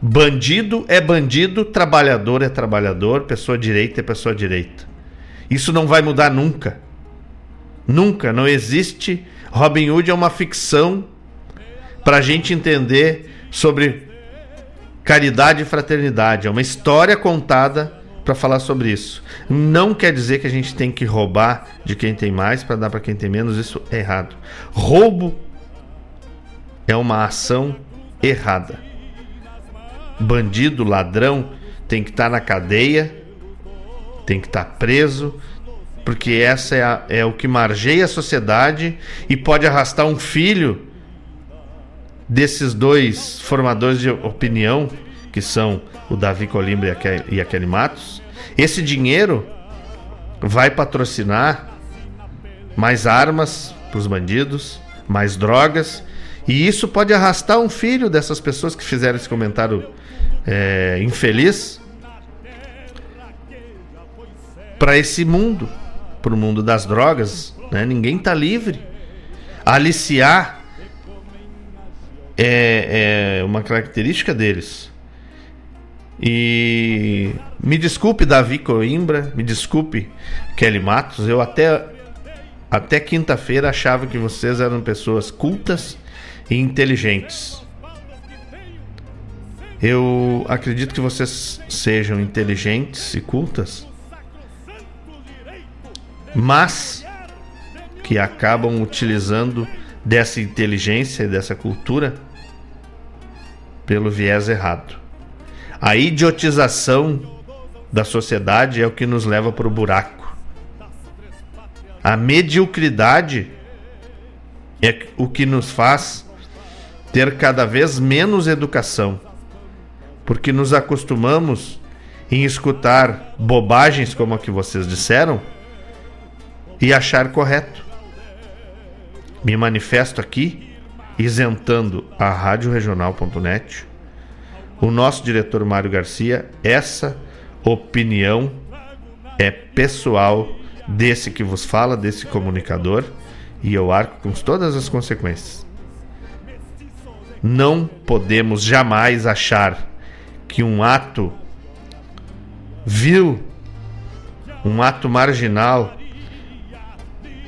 Bandido é bandido, trabalhador é trabalhador, pessoa direita é pessoa direita. Isso não vai mudar nunca. Nunca, não existe. Robin Hood é uma ficção para a gente entender sobre caridade e fraternidade. É uma história contada para falar sobre isso. Não quer dizer que a gente tem que roubar de quem tem mais para dar para quem tem menos. Isso é errado. Roubo é uma ação errada bandido, ladrão, tem que estar tá na cadeia, tem que estar tá preso, porque essa é, a, é o que margeia a sociedade e pode arrastar um filho desses dois formadores de opinião, que são o Davi Colimbre e a Kelly Matos. Esse dinheiro vai patrocinar mais armas para os bandidos, mais drogas, e isso pode arrastar um filho dessas pessoas que fizeram esse comentário é, infeliz para esse mundo, para o mundo das drogas. Né? Ninguém está livre. Aliciar é, é uma característica deles. E me desculpe, Davi Coimbra, me desculpe, Kelly Matos, eu até, até quinta-feira achava que vocês eram pessoas cultas e inteligentes. Eu acredito que vocês sejam inteligentes e cultas, mas que acabam utilizando dessa inteligência e dessa cultura pelo viés errado. A idiotização da sociedade é o que nos leva para o buraco. A mediocridade é o que nos faz ter cada vez menos educação porque nos acostumamos em escutar bobagens como a que vocês disseram e achar correto. Me manifesto aqui isentando a Rádio Regional.net, o nosso diretor Mário Garcia, essa opinião é pessoal desse que vos fala, desse comunicador, e eu arco com todas as consequências. Não podemos jamais achar que um ato vil, um ato marginal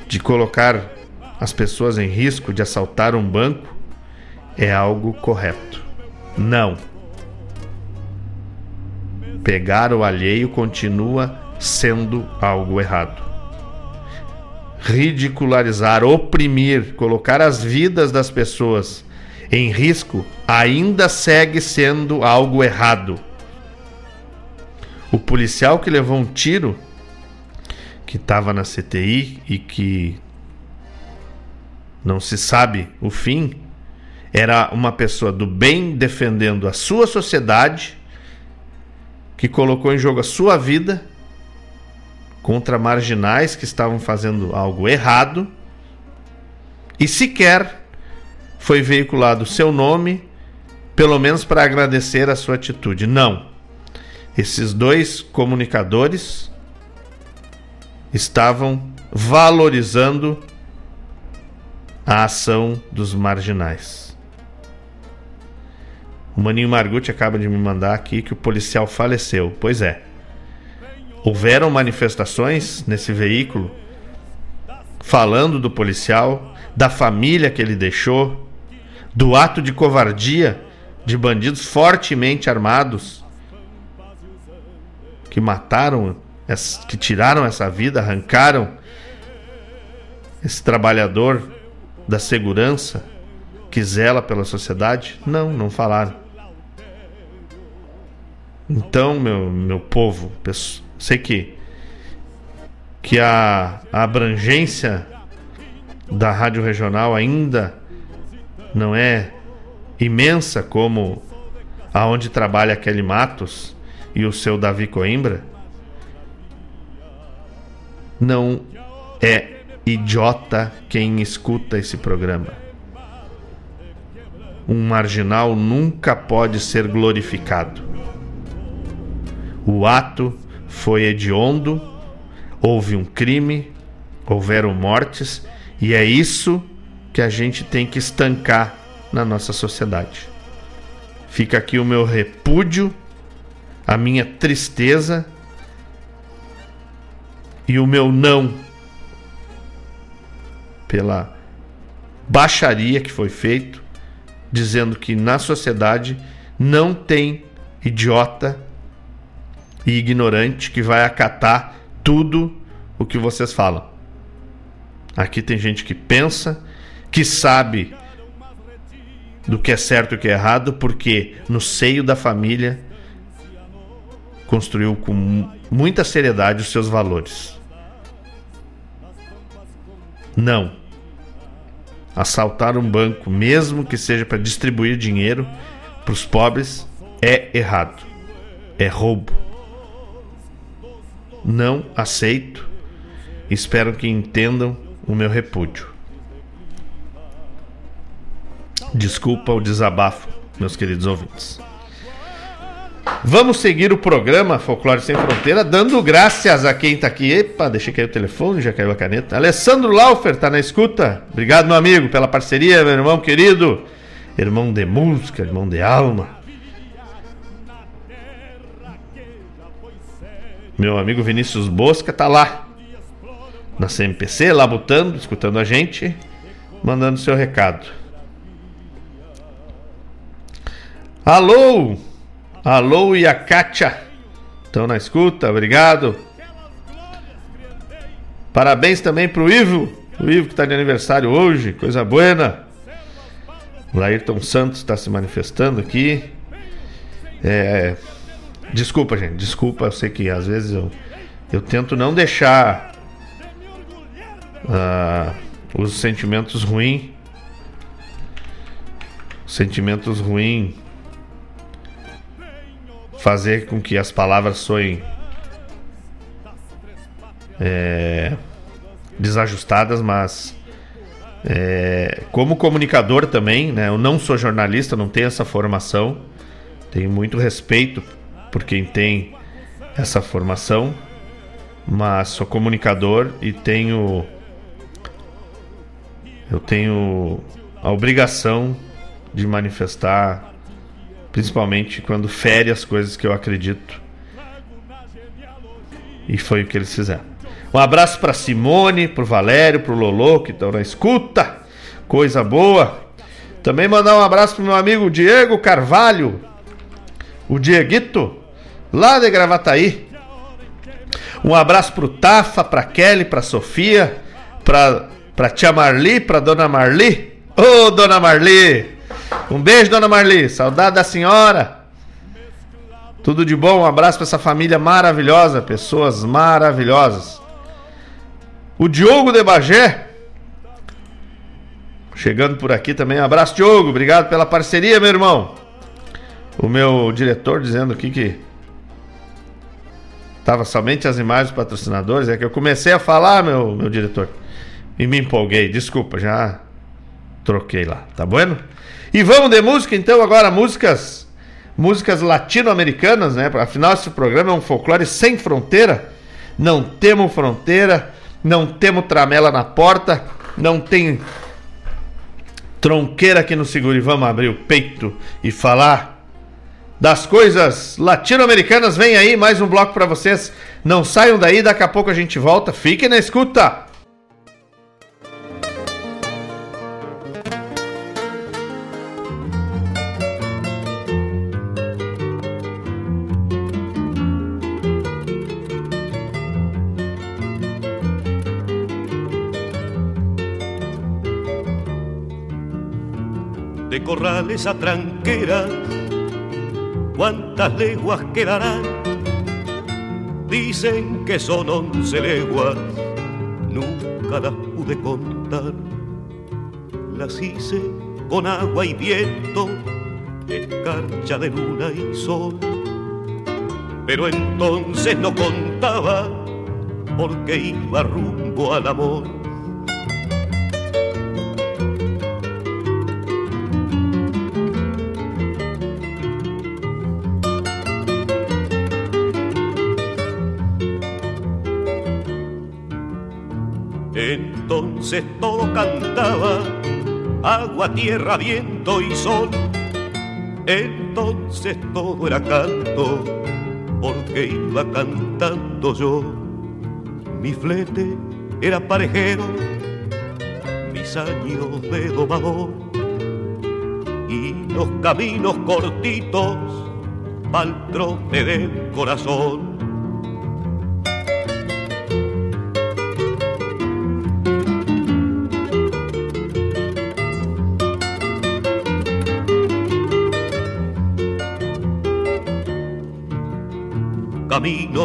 de colocar as pessoas em risco de assaltar um banco é algo correto. Não. Pegar o alheio continua sendo algo errado. ridicularizar, oprimir, colocar as vidas das pessoas em risco, ainda segue sendo algo errado. O policial que levou um tiro, que estava na CTI e que não se sabe o fim, era uma pessoa do bem defendendo a sua sociedade, que colocou em jogo a sua vida contra marginais que estavam fazendo algo errado e sequer foi veiculado seu nome, pelo menos para agradecer a sua atitude. Não. Esses dois comunicadores estavam valorizando a ação dos marginais. O Maninho Margutti acaba de me mandar aqui que o policial faleceu. Pois é. Houveram manifestações nesse veículo falando do policial, da família que ele deixou, do ato de covardia de bandidos fortemente armados que mataram, que tiraram essa vida, arrancaram esse trabalhador da segurança que zela pela sociedade? Não, não falaram. Então, meu, meu povo, sei que que a, a abrangência da rádio regional ainda não é imensa como aonde trabalha Kelly Matos e o seu Davi Coimbra, não é idiota quem escuta esse programa. Um marginal nunca pode ser glorificado. O ato foi hediondo, houve um crime, houveram mortes, e é isso que a gente tem que estancar na nossa sociedade. Fica aqui o meu repúdio, a minha tristeza e o meu não pela baixaria que foi feito, dizendo que na sociedade não tem idiota e ignorante que vai acatar tudo o que vocês falam. Aqui tem gente que pensa, que sabe do que é certo e o que é errado, porque no seio da família construiu com muita seriedade os seus valores. Não. Assaltar um banco, mesmo que seja para distribuir dinheiro para os pobres, é errado. É roubo. Não aceito. Espero que entendam o meu repúdio. Desculpa o desabafo, meus queridos ouvintes. Vamos seguir o programa Folclore Sem Fronteira, dando graças a quem está aqui. Epa, deixei cair o telefone, já caiu a caneta. Alessandro Laufer está na escuta. Obrigado, meu amigo, pela parceria, meu irmão querido. Irmão de música, irmão de alma. Meu amigo Vinícius Bosca está lá. Na CMPC, labutando, escutando a gente, mandando seu recado. Alô! Alô e a Kátia. Estão na escuta, obrigado. Parabéns também pro Ivo. O Ivo que está de aniversário hoje, coisa buena. O Laírton Santos está se manifestando aqui. É, desculpa, gente, desculpa. Eu sei que às vezes eu, eu tento não deixar uh, os sentimentos ruins. Sentimentos ruins fazer com que as palavras soem é, desajustadas, mas é, como comunicador também, né, eu não sou jornalista, não tenho essa formação, tenho muito respeito por quem tem essa formação, mas sou comunicador e tenho eu tenho a obrigação de manifestar Principalmente quando fere as coisas que eu acredito. E foi o que eles fizeram. Um abraço para Simone, pro Valério, pro Lolo, que estão na escuta. Coisa boa. Também mandar um abraço pro meu amigo Diego Carvalho. O Dieguito, lá de Gravataí. Um abraço pro Tafa, pra Kelly, pra Sofia, pra, pra tia Marli, pra dona Marli. Ô, dona Marli! Um beijo, dona Marli. Saudade da senhora. Tudo de bom, um abraço pra essa família maravilhosa, pessoas maravilhosas. O Diogo de Bagé. Chegando por aqui também. Um abraço, Diogo. Obrigado pela parceria, meu irmão. O meu diretor dizendo aqui que Tava somente as imagens dos patrocinadores. É que eu comecei a falar, meu, meu diretor. E me empolguei. Desculpa, já troquei lá. Tá bueno? E vamos de música então agora. Músicas músicas latino-americanas, né? Afinal, esse programa é um folclore sem fronteira. Não temos fronteira. Não temos tramela na porta. Não tem tronqueira que nos segure. Vamos abrir o peito e falar das coisas latino-americanas. Vem aí mais um bloco para vocês. Não saiam daí, daqui a pouco a gente volta. Fiquem na escuta. Corrales a tranqueras cuántas leguas quedarán. Dicen que son once leguas, nunca las pude contar. Las hice con agua y viento, escarcha de luna y sol. Pero entonces no contaba porque iba rumbo al amor Entonces todo cantaba, agua, tierra, viento y sol. Entonces todo era canto, porque iba cantando yo. Mi flete era parejero, mis años de domador. Y los caminos cortitos, pa'l trote del corazón.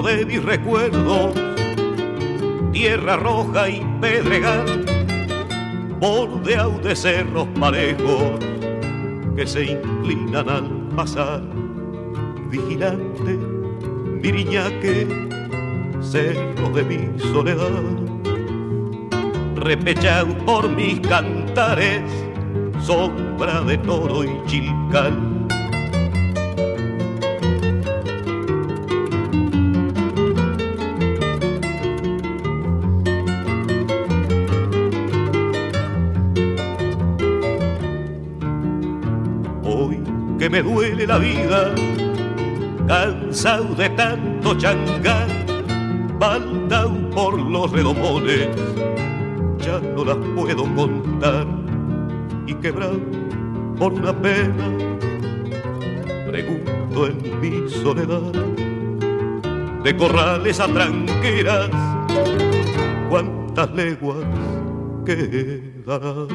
De mis recuerdos, tierra roja y pedregal, bordeado de cerros parejos que se inclinan al pasar, vigilante, miriñaque, cerro de mi soledad, repechado por mis cantares, sombra de toro y chilcal la vida, cansado de tanto changar, baldao por los redomones, ya no las puedo contar y quebrar por una pena, pregunto en mi soledad, de corrales a tranqueras, cuántas leguas quedarán.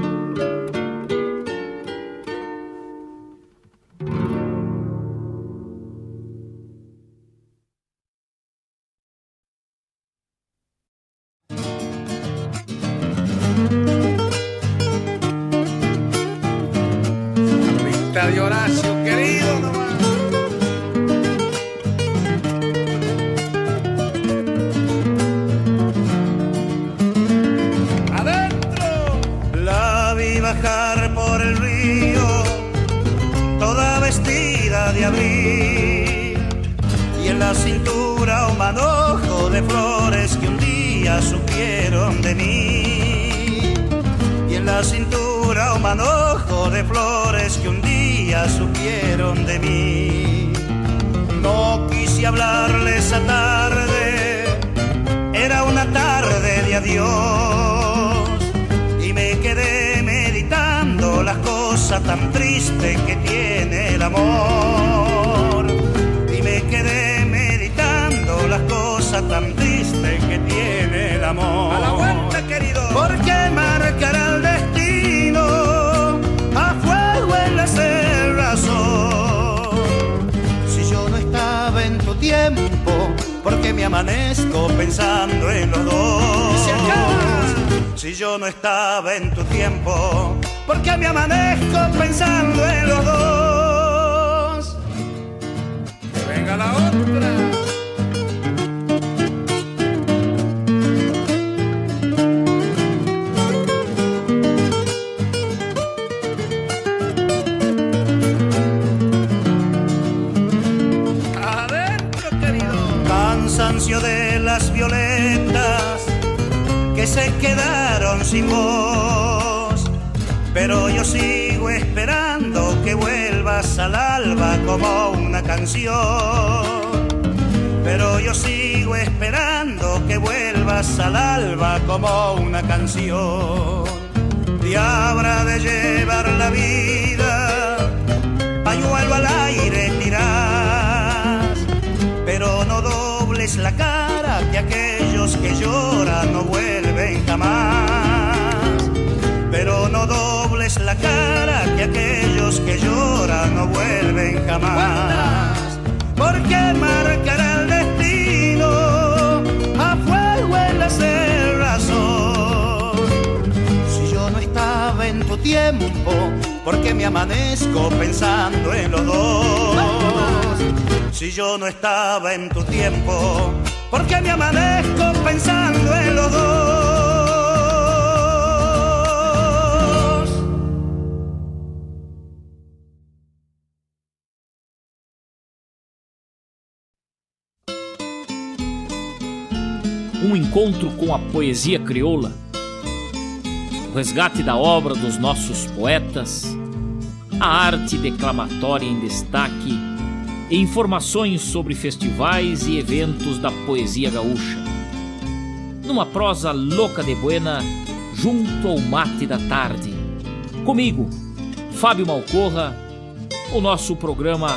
Poesia crioula, o resgate da obra dos nossos poetas, a arte declamatória em destaque e informações sobre festivais e eventos da poesia gaúcha. Numa prosa louca de buena, junto ao mate da tarde. Comigo, Fábio Malcorra, o nosso programa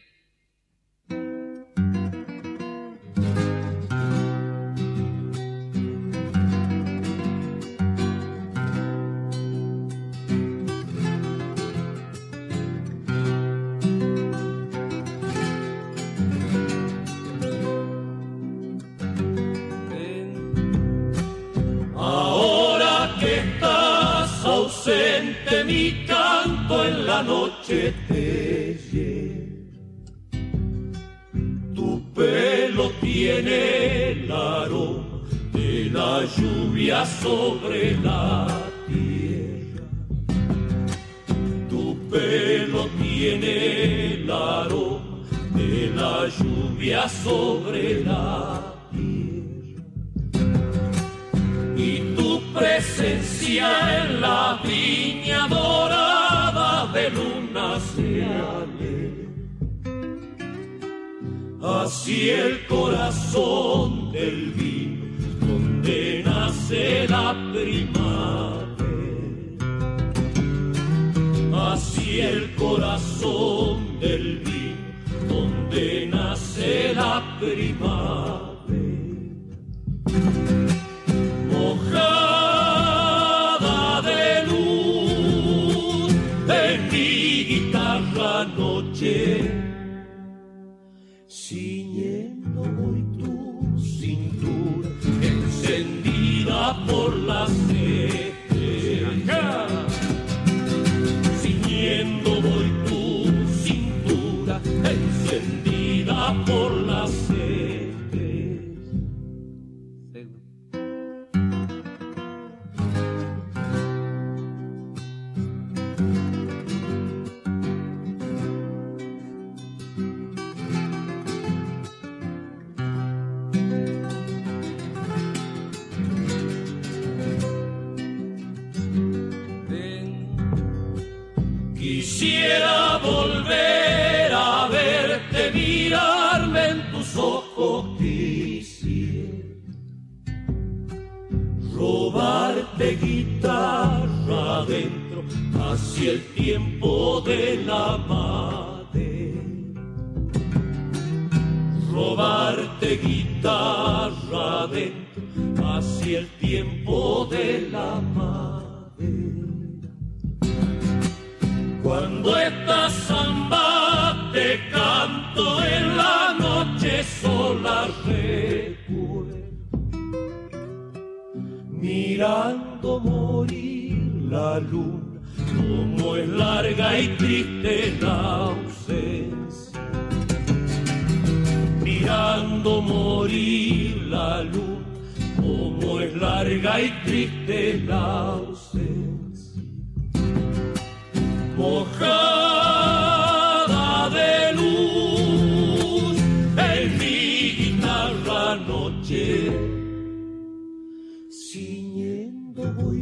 Noche te. Tu pelo tiene el aroma de la lluvia sobre la tierra. Tu pelo tiene el aroma de la lluvia sobre la y tu presencia en la viña Así el corazón del vino donde nace la primavera. Así el corazón del vino donde nace la primavera. Hacia el tiempo de la madre. Robarte guitarra adentro hacia el tiempo de la madre. Cuando esta samba te canto en la noche sola recuerdo mirando morir la luna, como es larga y triste la ausencia. Mirando morir la luna, como es larga y triste la ausencia. Mojada de luz en mi guitarra noche ciñendo voy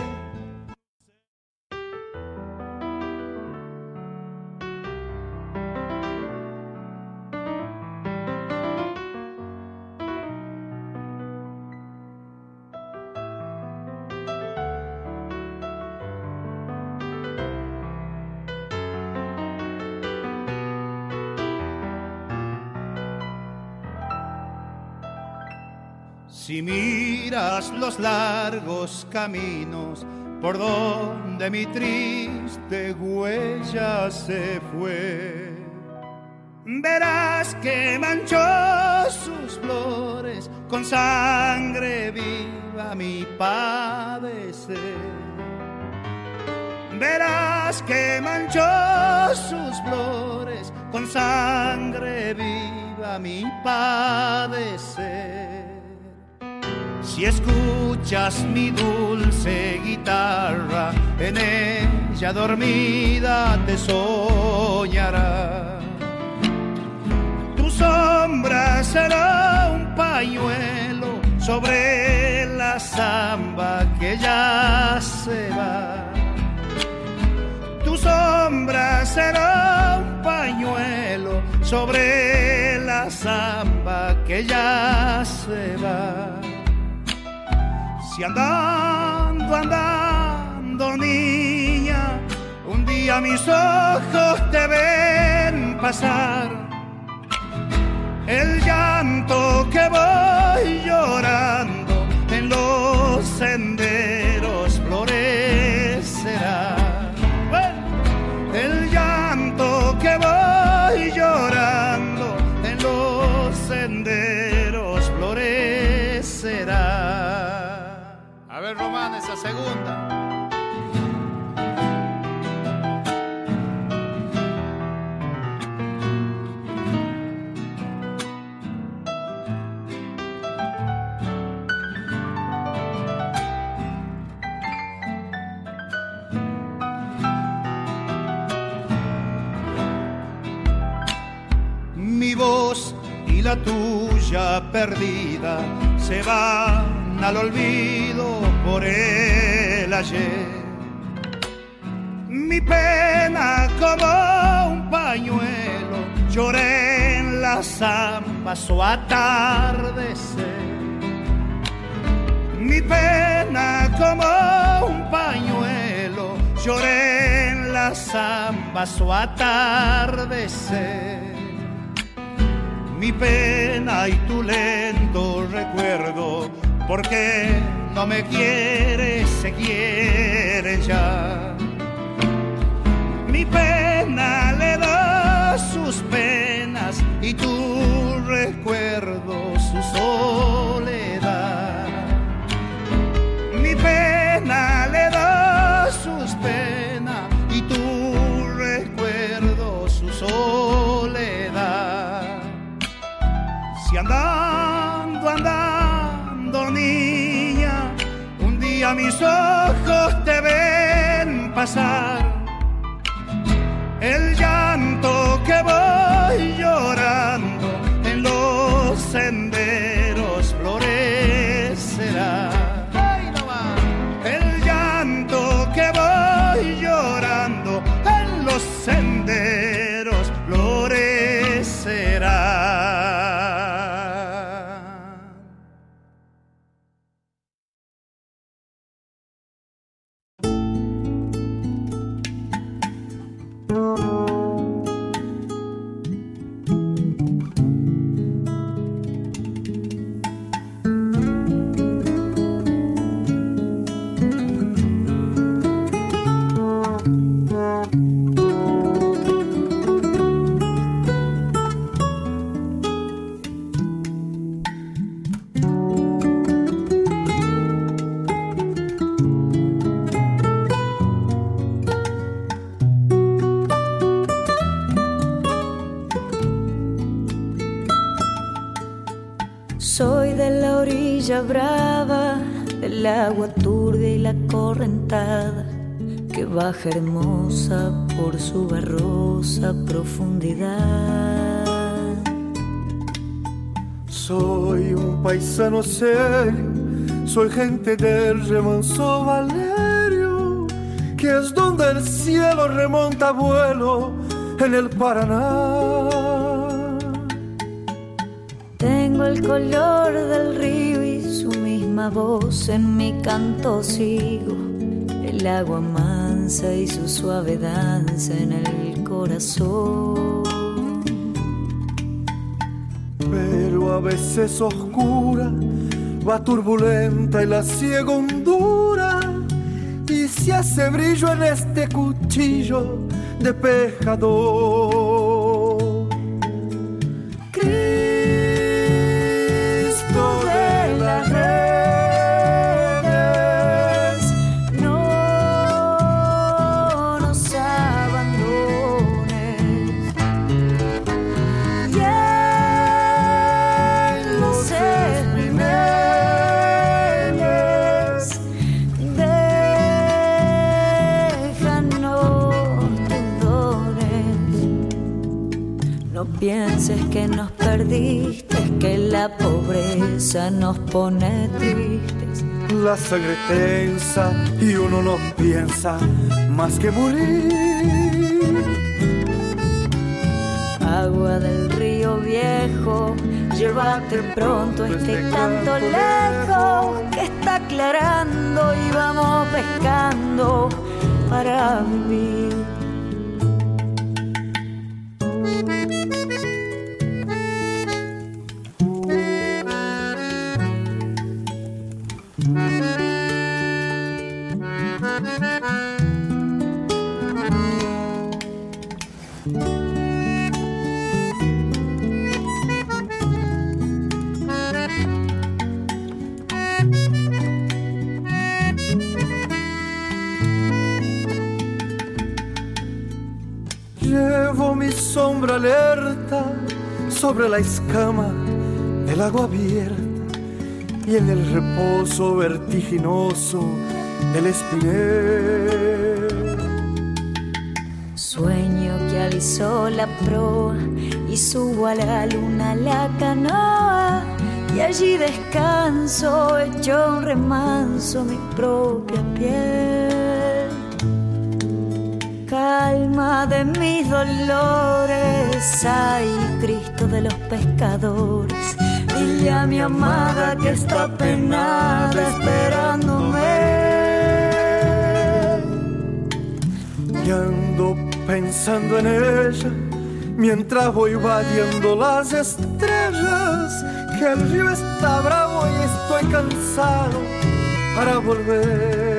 Si miras los largos caminos por donde mi triste huella se fue. Verás que manchó sus flores con sangre viva mi padecer. Verás que manchó sus flores con sangre viva mi padecer. Si escuchas mi dulce guitarra, en ella dormida te soñará. Tu sombra será un pañuelo sobre la samba que ya se va. Tu sombra será un pañuelo sobre la samba que ya se va. Si andando, andando, niña, un día mis ojos te ven pasar, el llanto que voy llorando en los senderos segunda. Mi voz y la tuya perdida se van al olvido por el ayer. Mi pena como un pañuelo lloré en la zamba su atardecer. Mi pena como un pañuelo lloré en la zamba su atardecer mi pena y tu lento recuerdo, porque no me quieres, se quiere ya. Mi pena le da sus penas y tu recuerdo su soledad. Mi pena le da sus penas y tu recuerdo su soledad. Si andando, mis ojos te ven pasar, el llanto que voy llorando en los agua turbia y la correntada, que baja hermosa por su barrosa profundidad. Soy un paisano serio, soy gente del remanso Valerio, que es donde el cielo remonta vuelo en el Paraná. Tengo el color del río voz en mi canto sigo. El agua mansa y su suave danza en el corazón. Pero a veces oscura, va turbulenta y la ciega hondura, y si hace brillo en este cuchillo de pescador. Nos pone tristes. La sangre tensa y uno no piensa más que morir. Agua del río viejo, llévate pronto este canto lejos que está aclarando y vamos pescando para vivir. Sobre la escama del agua abierta y en el reposo vertiginoso del espinel. Sueño que alisó la proa y subo a la luna la canoa y allí descanso hecho un remanso mi propia piel calma de mis dolores, ay Cristo de los pescadores, dile a mi amada que está penada esperándome. Y ando pensando en ella mientras voy vadeando las estrellas, que el río está bravo y estoy cansado para volver.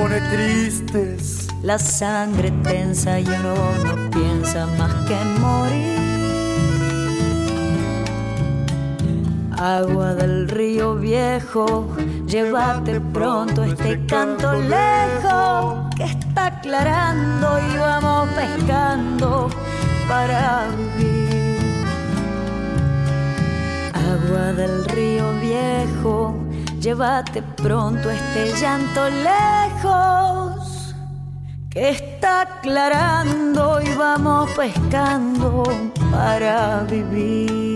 Pone tristes. La sangre tensa y uno no piensa más que en morir. Agua del río viejo, llévate pronto este canto lejos que está aclarando y vamos pescando para vivir. Agua del río viejo, llévate pronto este llanto lejos que está aclarando y vamos pescando para vivir.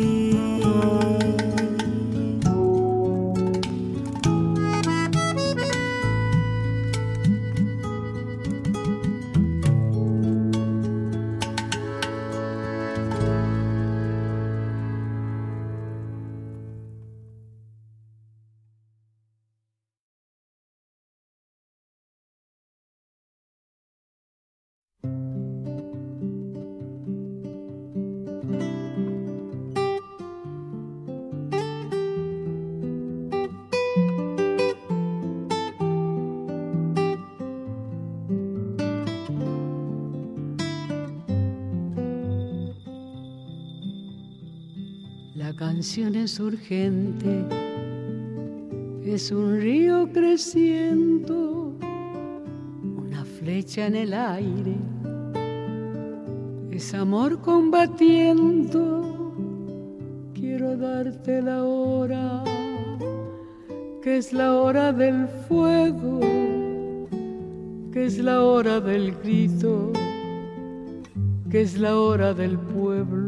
Es urgente, es un río creciendo, una flecha en el aire, es amor combatiendo. Quiero darte la hora, que es la hora del fuego, que es la hora del grito, que es la hora del pueblo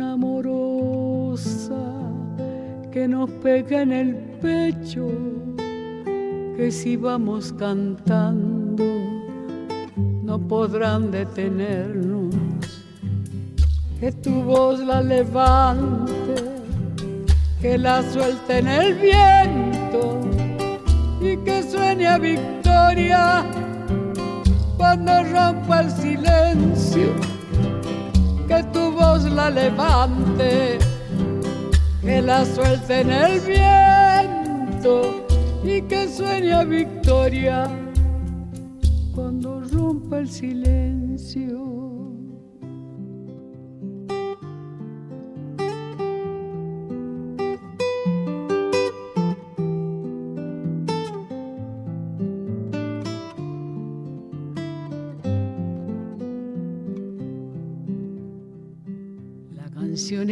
amoroso cosa que nos pega en el pecho, que si vamos cantando no podrán detenernos, que tu voz la levante, que la suelte en el viento y que suene victoria cuando rompa el silencio, tu voz la levante, que la suelte en el viento y que suene a victoria cuando rompa el silencio.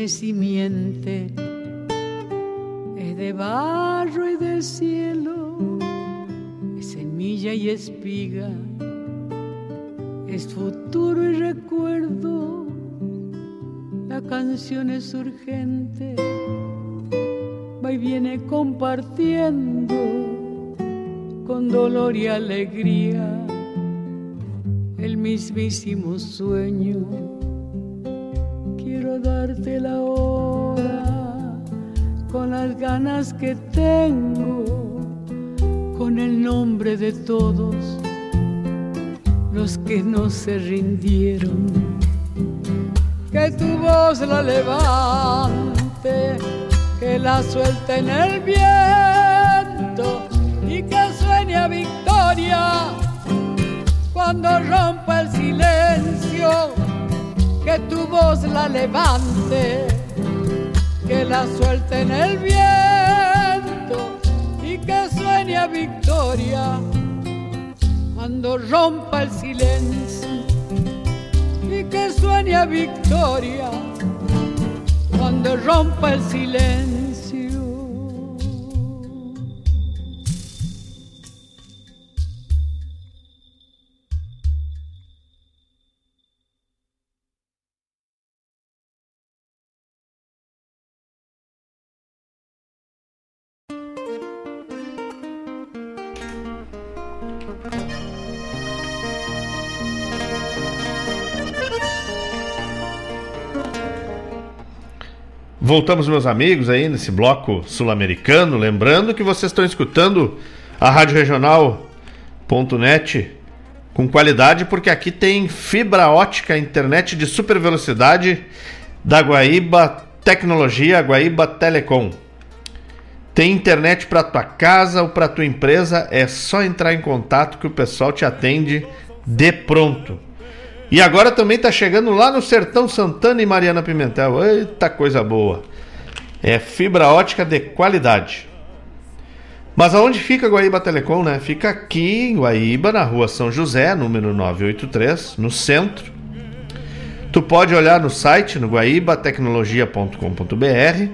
Es simiente, es de barro y de cielo, es semilla y espiga, es futuro y recuerdo, la canción es urgente, va y viene compartiendo con dolor y alegría el mismísimo sueño darte la hora con las ganas que tengo, con el nombre de todos los que no se rindieron. Que tu voz la levante, que la suelte en el viento y que sueñe a victoria cuando rompa el silencio que tu voz la levante, que la suelte en el viento y que suene victoria cuando rompa el silencio y que suene victoria cuando rompa el silencio. Voltamos, meus amigos, aí nesse bloco sul-americano. Lembrando que vocês estão escutando a Rádio Regional.net com qualidade, porque aqui tem fibra ótica, internet de super velocidade da Guaíba Tecnologia, Guaíba Telecom. Tem internet para tua casa ou para tua empresa, é só entrar em contato que o pessoal te atende de pronto. E agora também está chegando lá no Sertão Santana e Mariana Pimentel. Eita coisa boa. É fibra ótica de qualidade. Mas aonde fica Guaíba Telecom, né? Fica aqui em Guaíba, na rua São José, número 983, no centro. Tu pode olhar no site, no guaibatecnologia.com.br.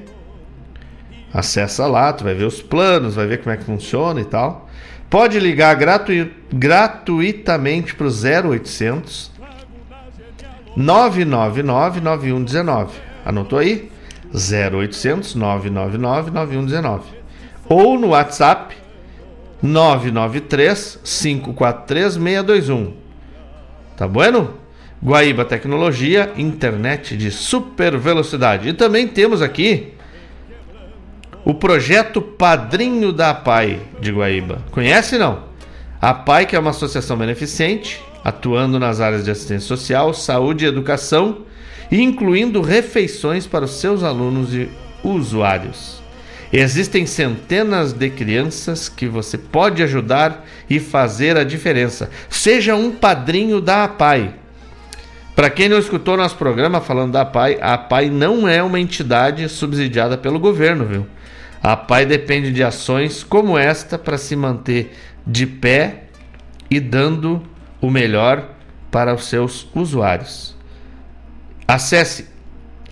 Acessa lá, tu vai ver os planos, vai ver como é que funciona e tal. Pode ligar gratu gratuitamente para o 0800 999 9119. Anotou aí? 0800 999 9119. Ou no WhatsApp 993 543 621. Tá bueno? Guaíba Tecnologia, internet de super velocidade. E também temos aqui o projeto Padrinho da APAI de Guaíba. Conhece não? A APAI que é uma associação beneficente atuando nas áreas de assistência social, saúde e educação, incluindo refeições para os seus alunos e usuários. Existem centenas de crianças que você pode ajudar e fazer a diferença. Seja um padrinho da APAI. Para quem não escutou nosso programa falando da APAI, a APAI não é uma entidade subsidiada pelo governo, viu? A APAI depende de ações como esta para se manter de pé e dando o melhor para os seus usuários. Acesse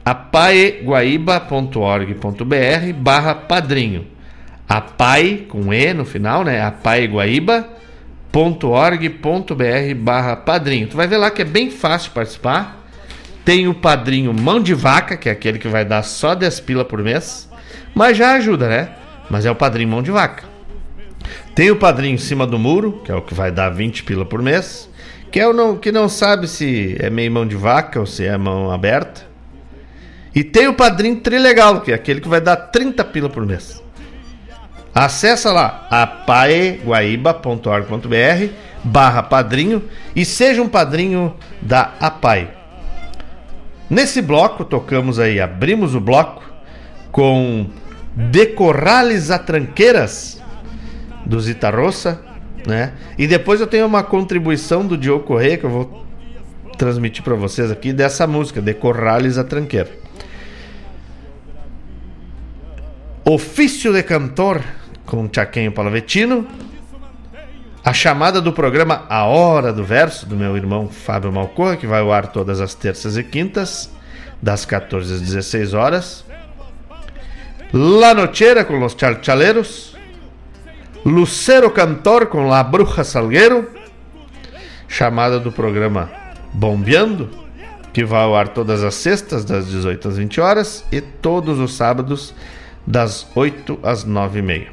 apaeguaíba.org.br barra padrinho. Apai, com E no final, né? apaeguaíba.org.br barra padrinho. Tu vai ver lá que é bem fácil participar. Tem o padrinho mão de vaca, que é aquele que vai dar só 10 pila por mês, mas já ajuda, né? Mas é o padrinho mão de vaca. Tem o padrinho em cima do muro, que é o que vai dar 20 pila por mês, que é o não, que não sabe se é meio mão de vaca ou se é mão aberta. E tem o padrinho trilegal, que é aquele que vai dar 30 pila por mês. Acesse lá apaeguaíba.org.br barra padrinho e seja um padrinho da APAE. Nesse bloco tocamos aí, abrimos o bloco com Decorrales a Tranqueiras do Zita Roça, né? E depois eu tenho uma contribuição do Diogo Correia que eu vou transmitir para vocês aqui dessa música, Decorrales a Tranqueira. Ofício de Cantor com Chaquenho Palavetino. A chamada do programa A Hora do Verso, do meu irmão Fábio Malcorra, que vai ao ar todas as terças e quintas, das 14 às 16 horas. La Nocheira com Los Chalchaleiros. Lucero Cantor com La Bruja Salgueiro. Chamada do programa Bombeando, que vai ao ar todas as sextas, das 18 às 20 horas, e todos os sábados, das 8 às 9 e meia.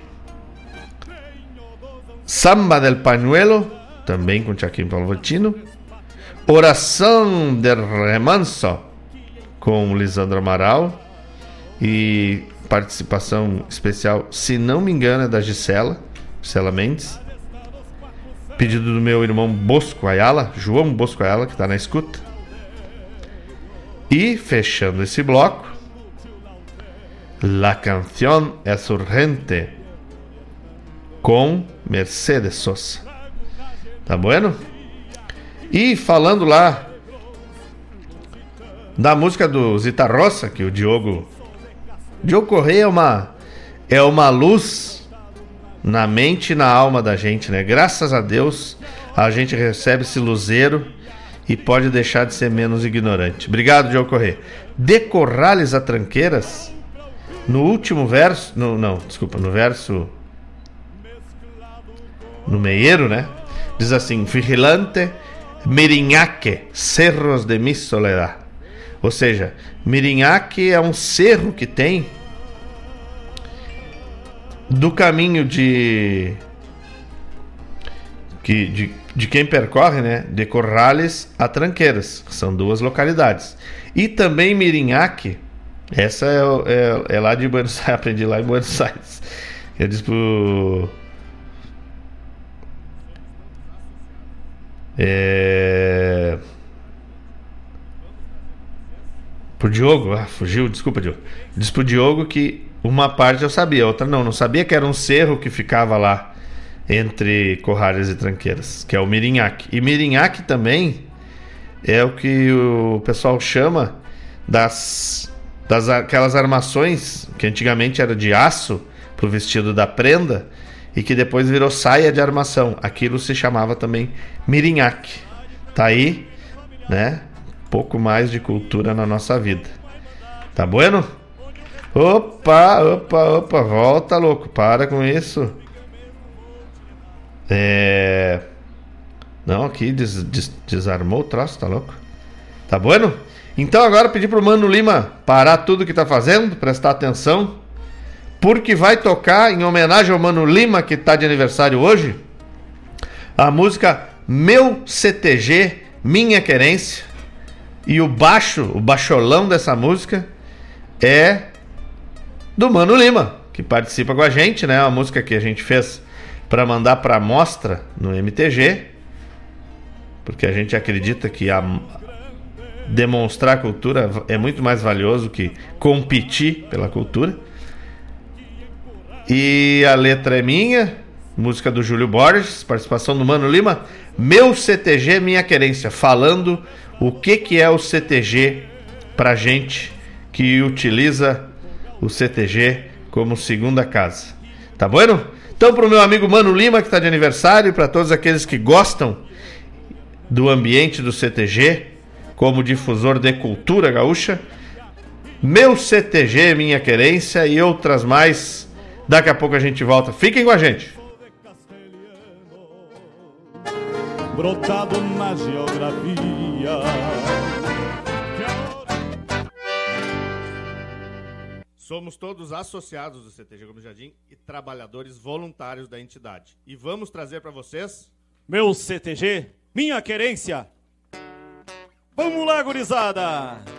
Samba del Pañuelo, também com Tiaquim Palvotino. Oração del Remanso, com Lisandro Amaral. E participação especial, se não me engano, é da Gisela, Gisela Mendes. Pedido do meu irmão Bosco Ayala, João Bosco Ayala, que está na escuta. E fechando esse bloco, La canción es urgente com Mercedes Sosa. Tá bueno? E falando lá da música do Zita Roça, que o Diogo Diogo Correia é uma é uma luz na mente e na alma da gente, né? Graças a Deus a gente recebe esse luzeiro e pode deixar de ser menos ignorante. Obrigado, Diogo Correia. Decorrales a tranqueiras no último verso, no, não, desculpa, no verso no meieiro, né? Diz assim: Vigilante Mirinhaque, Cerros de mi soledad. Ou seja, Mirinhaque é um cerro que tem do caminho de que de, de quem percorre, né, de Corrales a Tranqueiras, são duas localidades. E também Mirinhaque, essa é, é, é lá de Buenos Aires, aprendi lá em Buenos Aires. Eu disse pro É... Pro Diogo, ah, fugiu, desculpa, Diogo. Diz pro Diogo que uma parte eu sabia, outra não. Não sabia que era um cerro que ficava lá entre Corrales e Tranqueiras, que é o Mirinhaque. E Mirinhaque também é o que o pessoal chama das, das aquelas armações que antigamente era de aço pro vestido da prenda e que depois virou saia de armação. Aquilo se chamava também mirinhaque. Tá aí, né? Pouco mais de cultura na nossa vida. Tá bueno? Opa, opa, opa, volta louco, para com isso. É. Não, aqui des, des, desarmou o troço, tá louco? Tá bueno? Então agora pedir pro Mano Lima parar tudo que tá fazendo, prestar atenção porque vai tocar em homenagem ao Mano Lima, que está de aniversário hoje, a música Meu CTG, Minha Querência. E o baixo, o baixolão dessa música é do Mano Lima, que participa com a gente, né? Uma música que a gente fez para mandar para mostra no MTG, porque a gente acredita que a demonstrar cultura é muito mais valioso que competir pela cultura. E a letra é minha, música do Júlio Borges, participação do Mano Lima. Meu CTG, minha querência, falando o que, que é o CTG pra gente que utiliza o CTG como segunda casa. Tá bueno? Então, pro meu amigo Mano Lima, que está de aniversário, para todos aqueles que gostam do ambiente do CTG, como difusor de cultura gaúcha, meu CTG, minha querência e outras mais Daqui a pouco a gente volta. Fiquem com a gente. Brotado na geografia. Somos todos associados do CTG Gomes Jardim e trabalhadores voluntários da entidade. E vamos trazer para vocês Meu CTG, minha querência. Vamos lá, gurizada!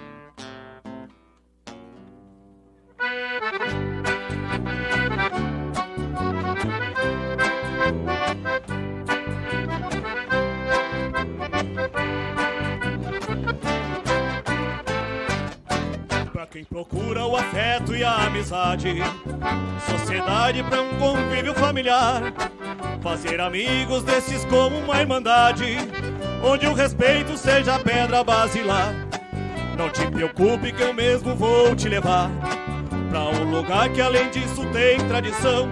Quem procura o afeto e a amizade, sociedade pra um convívio familiar, fazer amigos desses como uma irmandade, onde o respeito seja pedra basilar. Não te preocupe que eu mesmo vou te levar pra um lugar que além disso tem tradição.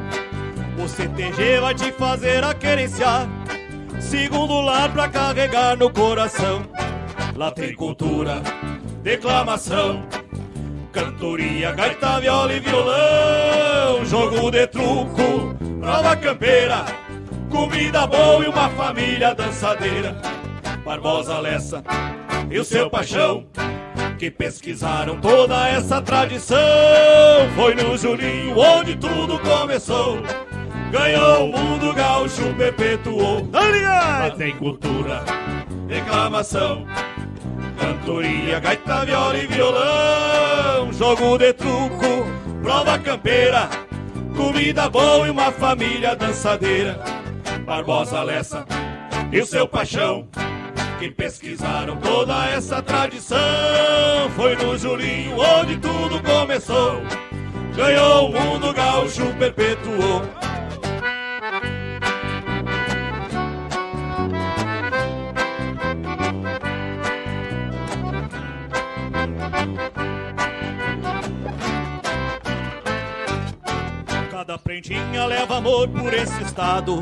O CTG vai te fazer a querenciar, segundo lar pra carregar no coração. Lá tem cultura, declamação, cantoria, gaita, viola e violão, jogo de truco, prova campeira, comida boa e uma família dançadeira. Barbosa Lessa e o seu paixão, que pesquisaram toda essa tradição. Foi no Julinho onde tudo começou. Ganhou o mundo gaúcho, perpetuou. Lá tem cultura, reclamação, cantoria, gaita, viola e violão, jogo de truco, prova campeira, comida boa e uma família dançadeira. Barbosa Lessa e o seu paixão, que pesquisaram toda essa tradição. Foi no Julinho onde tudo começou. Ganhou o mundo gaúcho, perpetuou. Cada prendinha leva amor por esse estado.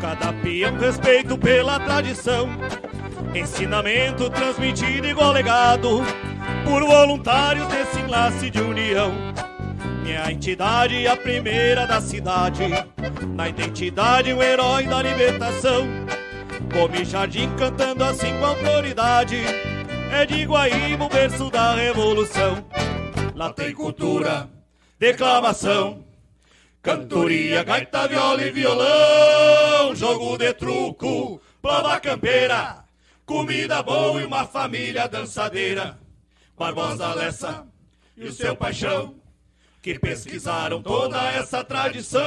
Cada peão respeito pela tradição. Ensinamento transmitido igual legado por voluntários desse enlace de união. Minha entidade é a primeira da cidade, na identidade um herói da libertação. Come jardim cantando assim com autoridade, é de Guaíba o berço da revolução. Lá tem cultura, declamação, cantoria, gaita, viola e violão, jogo de truco, prova campeira, comida boa e uma família dançadeira. Barbosa Lessa e o seu paixão, que pesquisaram toda essa tradição.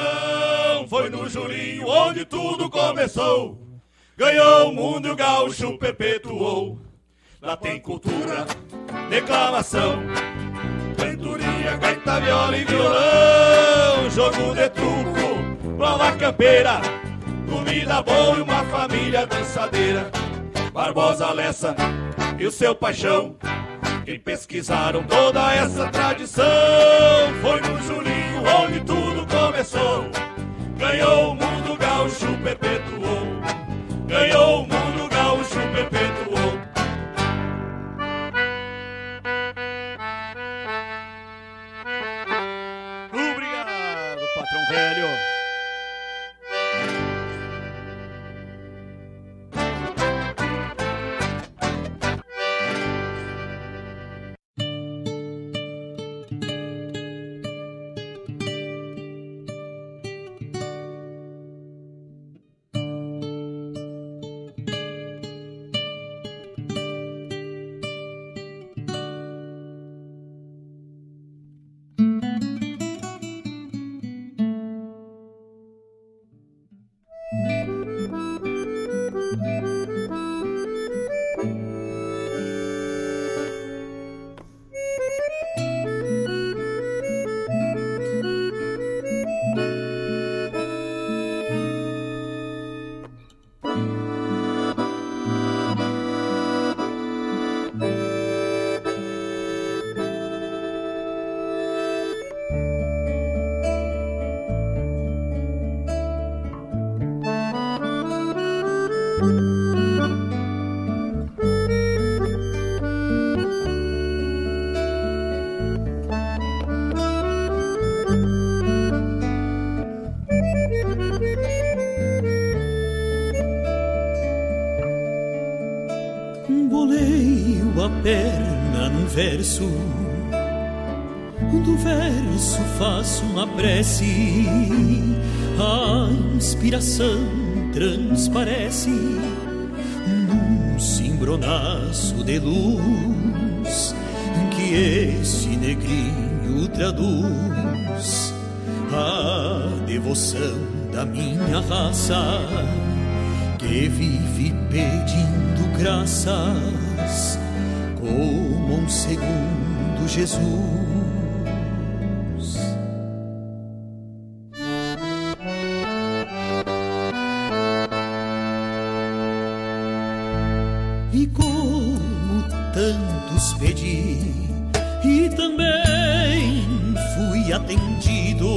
Foi no Julinho onde tudo começou. Ganhou o mundo e o gaúcho perpetuou. Lá tem cultura, declamação, cantoria, gaita, viola e violão, jogo de truco, prova campeira, comida boa e uma família dançadeira. Barbosa Lessa e o seu paixão, que pesquisaram toda essa tradição. Foi no Julinho onde tudo começou. Ganhou o mundo gaúcho, perpetuou. Ganhou o mundo Verso. Do verso faço uma prece, a inspiração transparece num cimbronaço de luz que esse negrinho traduz. A devoção da minha raça Jesus. E como tantos pedi, e também fui atendido,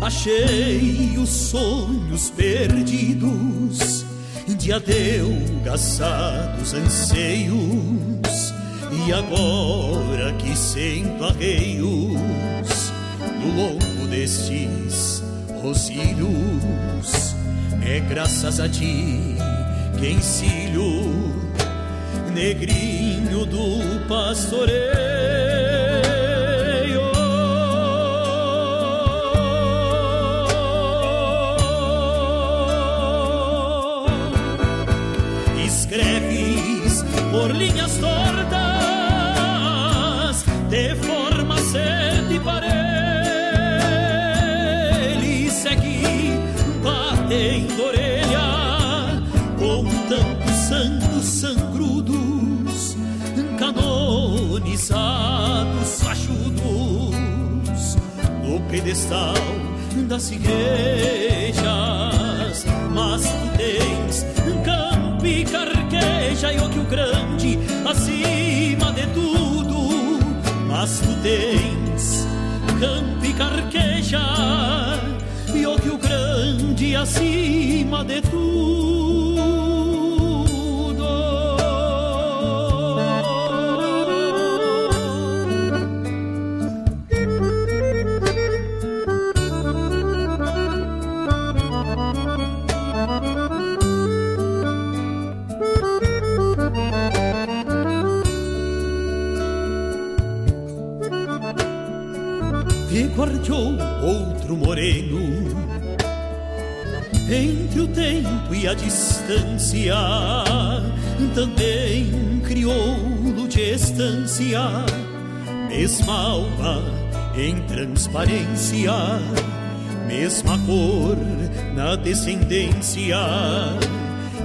achei os sonhos perdidos, de adelgaçados anseios, e agora que sinto arreios no longo destes rosilhos, é graças a ti que ensilho, negrinho do pastoreio. Por linhas tortas, batendo orelha com tantos santos sangrudos, canonizados, fachudos, no pedestal das igrejas. Mas tu tens campi carqueja e o que o grande acima de tudo. Mas tu tens campi carqueja e o grande acima de E guardou outro moreno entre o tempo e a distância, também crioulo de estância, mesma alma em transparência, mesma cor na descendência,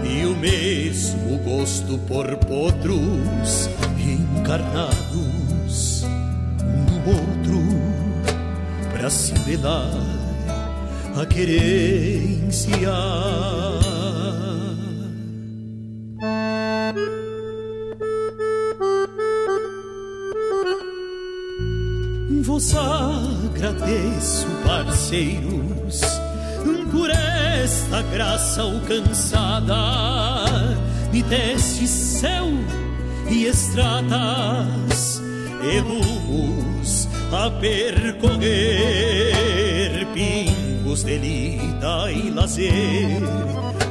e o mesmo gosto por potros encarnados no outro, pra se velar a querência. Vos agradeço, parceiros, por esta graça alcançada. Me deste céu e estradas e rumos a percorrer, pingos de lida e lazer,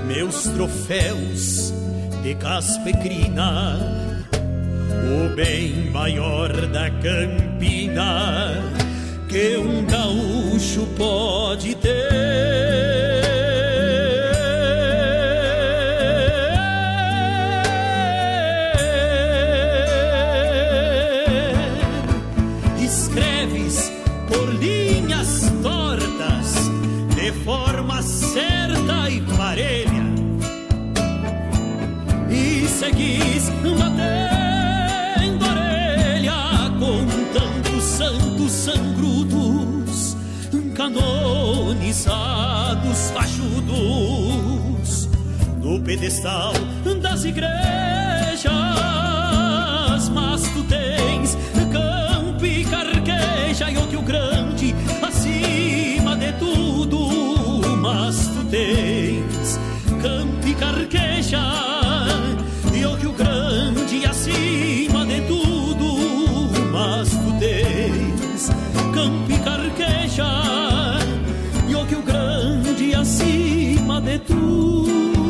meus troféus de caspecrina, o bem maior da campina que um gaúcho pode ter. Seguis batendo orelha com tantos santos sangrudos, canonizados, fachudos, no pedestal das igrejas, mas tu tens campo e carqueja e o grande acima de tudo, mas tu tens campo e carqueja acima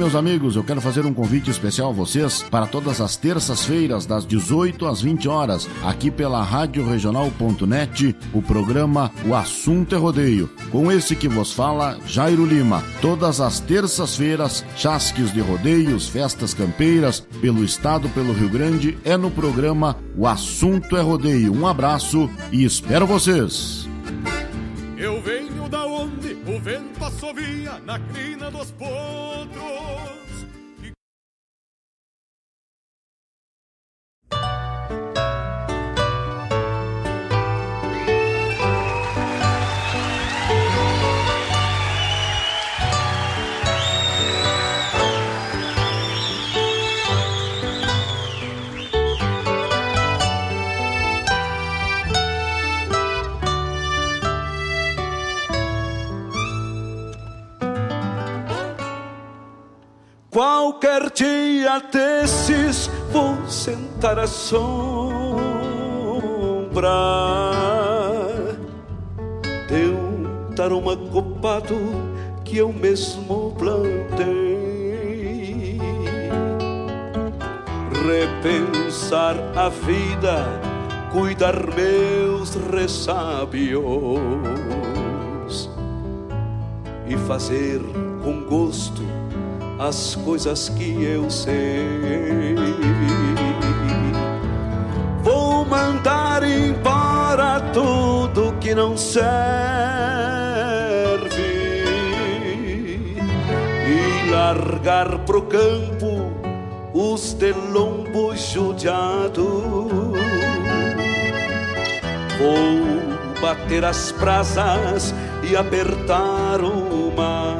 meus amigos, eu quero fazer um convite especial a vocês para todas as terças-feiras, das 18 às 20 horas, aqui pela Rádio Regional.net, o programa O Assunto é Rodeio. Com esse que vos fala, Jairo Lima. Todas as terças-feiras, chasques de rodeios, festas campeiras, pelo estado, pelo Rio Grande, é no programa O Assunto é Rodeio. Um abraço e espero vocês! Vento assovia na crina dos potros. Qualquer dia desses vou sentar à sombra de um taroma copado que eu mesmo plantei. Repensar a vida, cuidar meus ressábios e fazer com gosto as coisas que eu sei. Vou mandar embora tudo que não serve e largar pro campo os de judiado. Vou bater as brasas e apertar o mar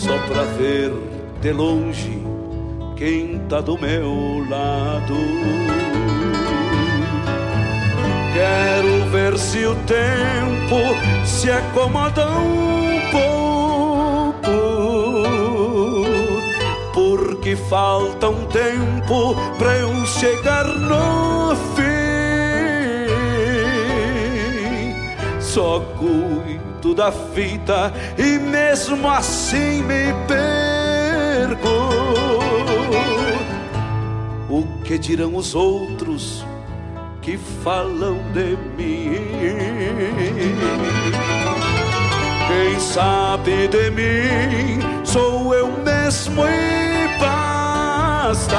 só pra ver de longe quem tá do meu lado. Quero ver se o tempo se acomoda um pouco, porque falta um tempo pra eu chegar no fim. Só cuido da fita e mesmo assim me perco. O que dirão os outros que falam de mim? Quem sabe de mim sou eu mesmo e basta.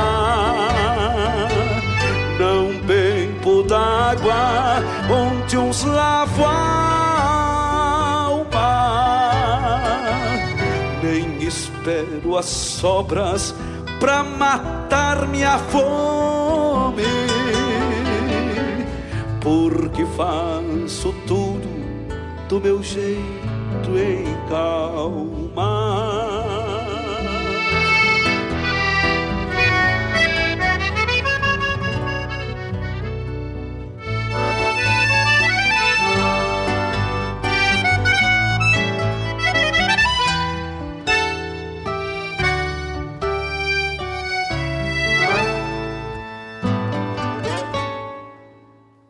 Não bebo d'água onde uns lavam espero as sobras pra matar minha fome, porque faço tudo do meu jeito em calma.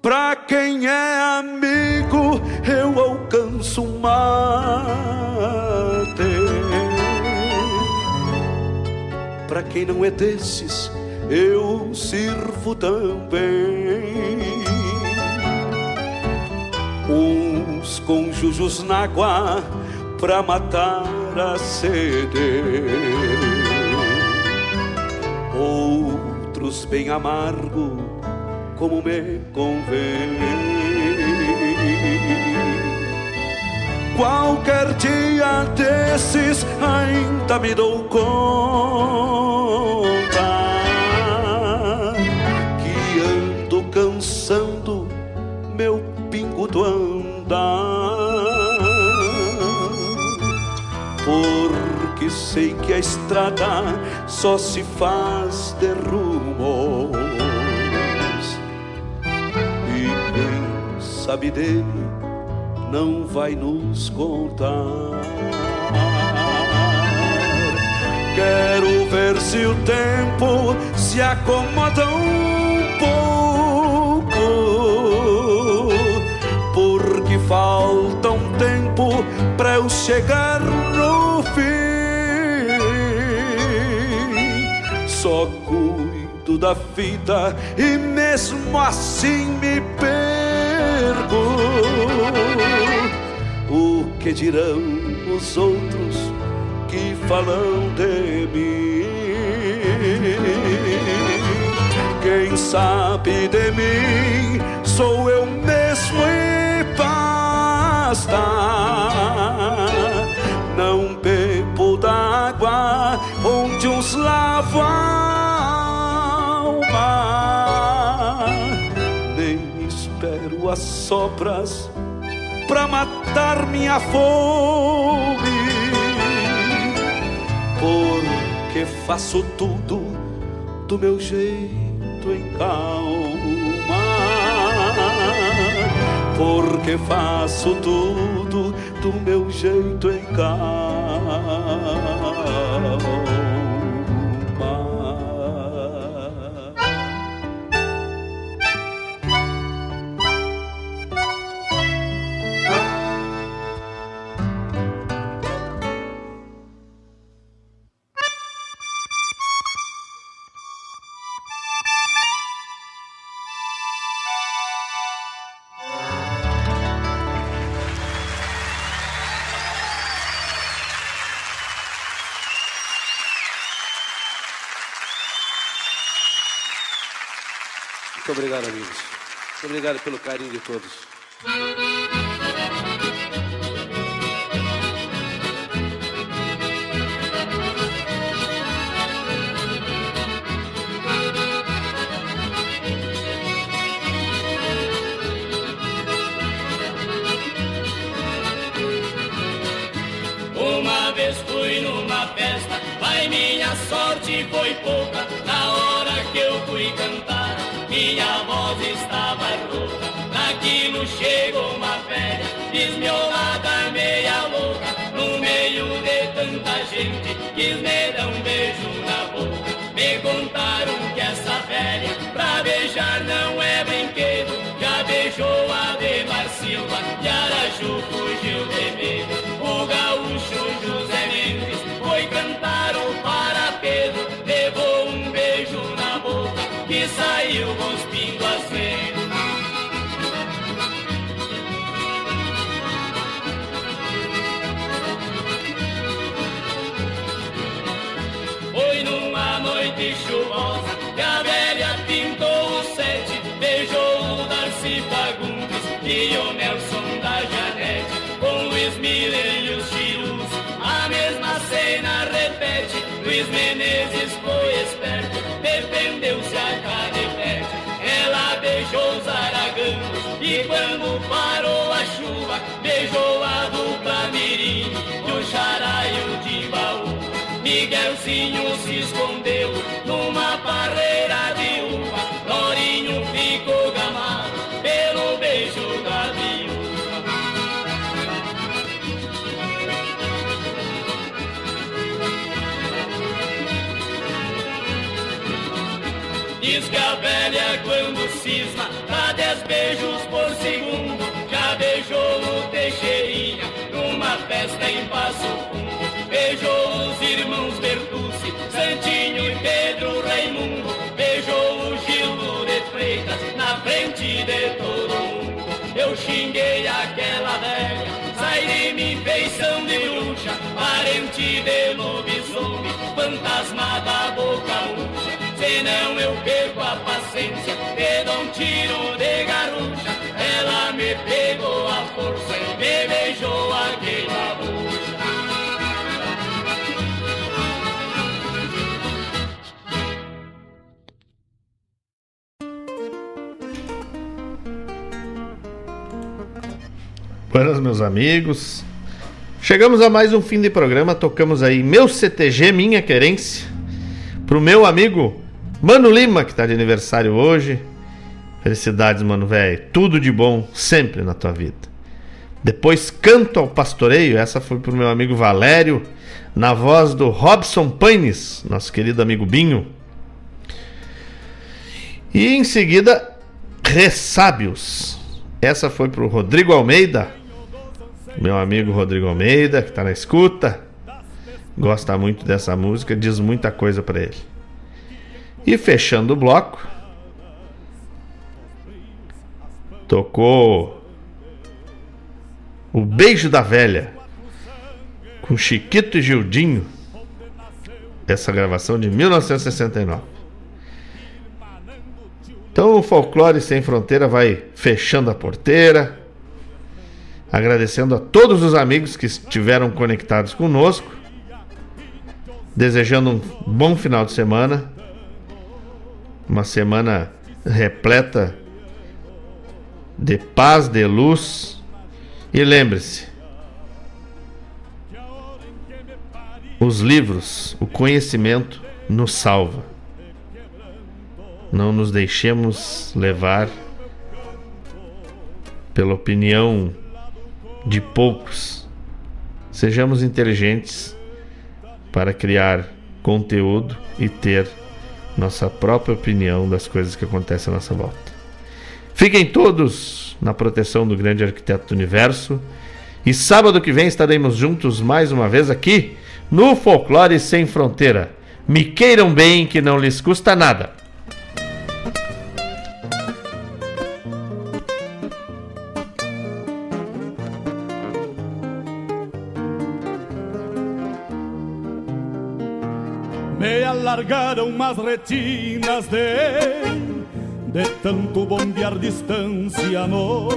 Pra quem é amigo, eu alcanço mate. Pra quem não é desses, eu sirvo também. Uns com jujus na água pra matar a sede. Outros bem amargo como me convém. Qualquer dia desses ainda me dou conta que ando cansando meu pingo do andar. Porque sei que a estrada só se faz de sabe dele não vai nos contar. Quero ver se o tempo se acomoda um pouco, porque falta um tempo para eu chegar fim. Só cuido da vida e mesmo assim me perco. Que dirão os outros que falam de mim? Quem sabe de mim sou eu mesmo e basta. Não bebo d'água onde uns lavam a alma, nem espero as sobras pra matar minha fome, porque faço tudo do meu jeito em calma, porque faço tudo do meu jeito em calma. Obrigado, amigos. Muito obrigado pelo carinho de todos. Uma vez fui numa festa, vai minha sorte foi pouca. Na hora que eu fui cantar, minha voz estava rouca. Naquilo chegou uma velha, desmiolada, meia louca. No meio de tanta gente, quis me dar um beijo na boca. Me contaram que essa velha, pra beijar não é brinquedo. Já beijou a Demar Silva, e Araju fugiu with his disposals. Cisma dá dez beijos por segundo. Já beijou o Teixeirinha numa festa em Passo Fundo. Beijou os irmãos Bertucci, Santinho e Pedro Raimundo. Beijou o Gildo de Freitas na frente de todo mundo. Eu xinguei aquela velha, sai de mim feição de bruxa, parente de lobisomem, fantasma da boca murcha. Senão eu perco a paciência, te dou um tiro de garrucha. Ela me pegou a força e me beijou a queima-bucha. Buenas, meus amigos. Chegamos a mais um fim de programa. Tocamos aí meu CTG, minha querência. Pro meu amigo Mano Lima, que tá de aniversário hoje. Felicidades, mano, velho. Tudo de bom sempre na tua vida. Depois Canto ao Pastoreio. Essa foi pro meu amigo Valério. Na voz do Robson Paines, nosso querido amigo Binho. E em seguida, Ressábios. Essa foi pro Rodrigo Almeida, meu amigo Rodrigo Almeida, que tá na escuta. gosta muito dessa música, diz muita coisa para ele. E fechando o bloco, tocou o Beijo da Velha com Chiquito e Gildinho. Essa gravação de 1969. Então o Folclore Sem Fronteira vai fechando a porteira, agradecendo a todos os amigos que estiveram conectados conosco, desejando um bom final de semana, uma semana repleta de paz, de luz. E lembre-se, os livros, o conhecimento nos salva. Não nos deixemos levar pela opinião de poucos. Sejamos inteligentes para criar conteúdo e ter nossa própria opinião das coisas que acontecem à nossa volta. Fiquem todos na proteção do grande arquiteto do universo. E sábado que vem estaremos juntos mais uma vez aqui no Folclore Sem Fronteira. Me queiram bem que não lhes custa nada. Me alargaram umas retinas de de tanto bombear distância no,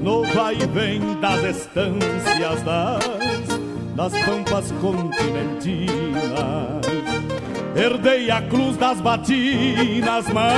no vai e vem das estâncias das, das pampas continentinas. Herdei a cruz das batinas, mas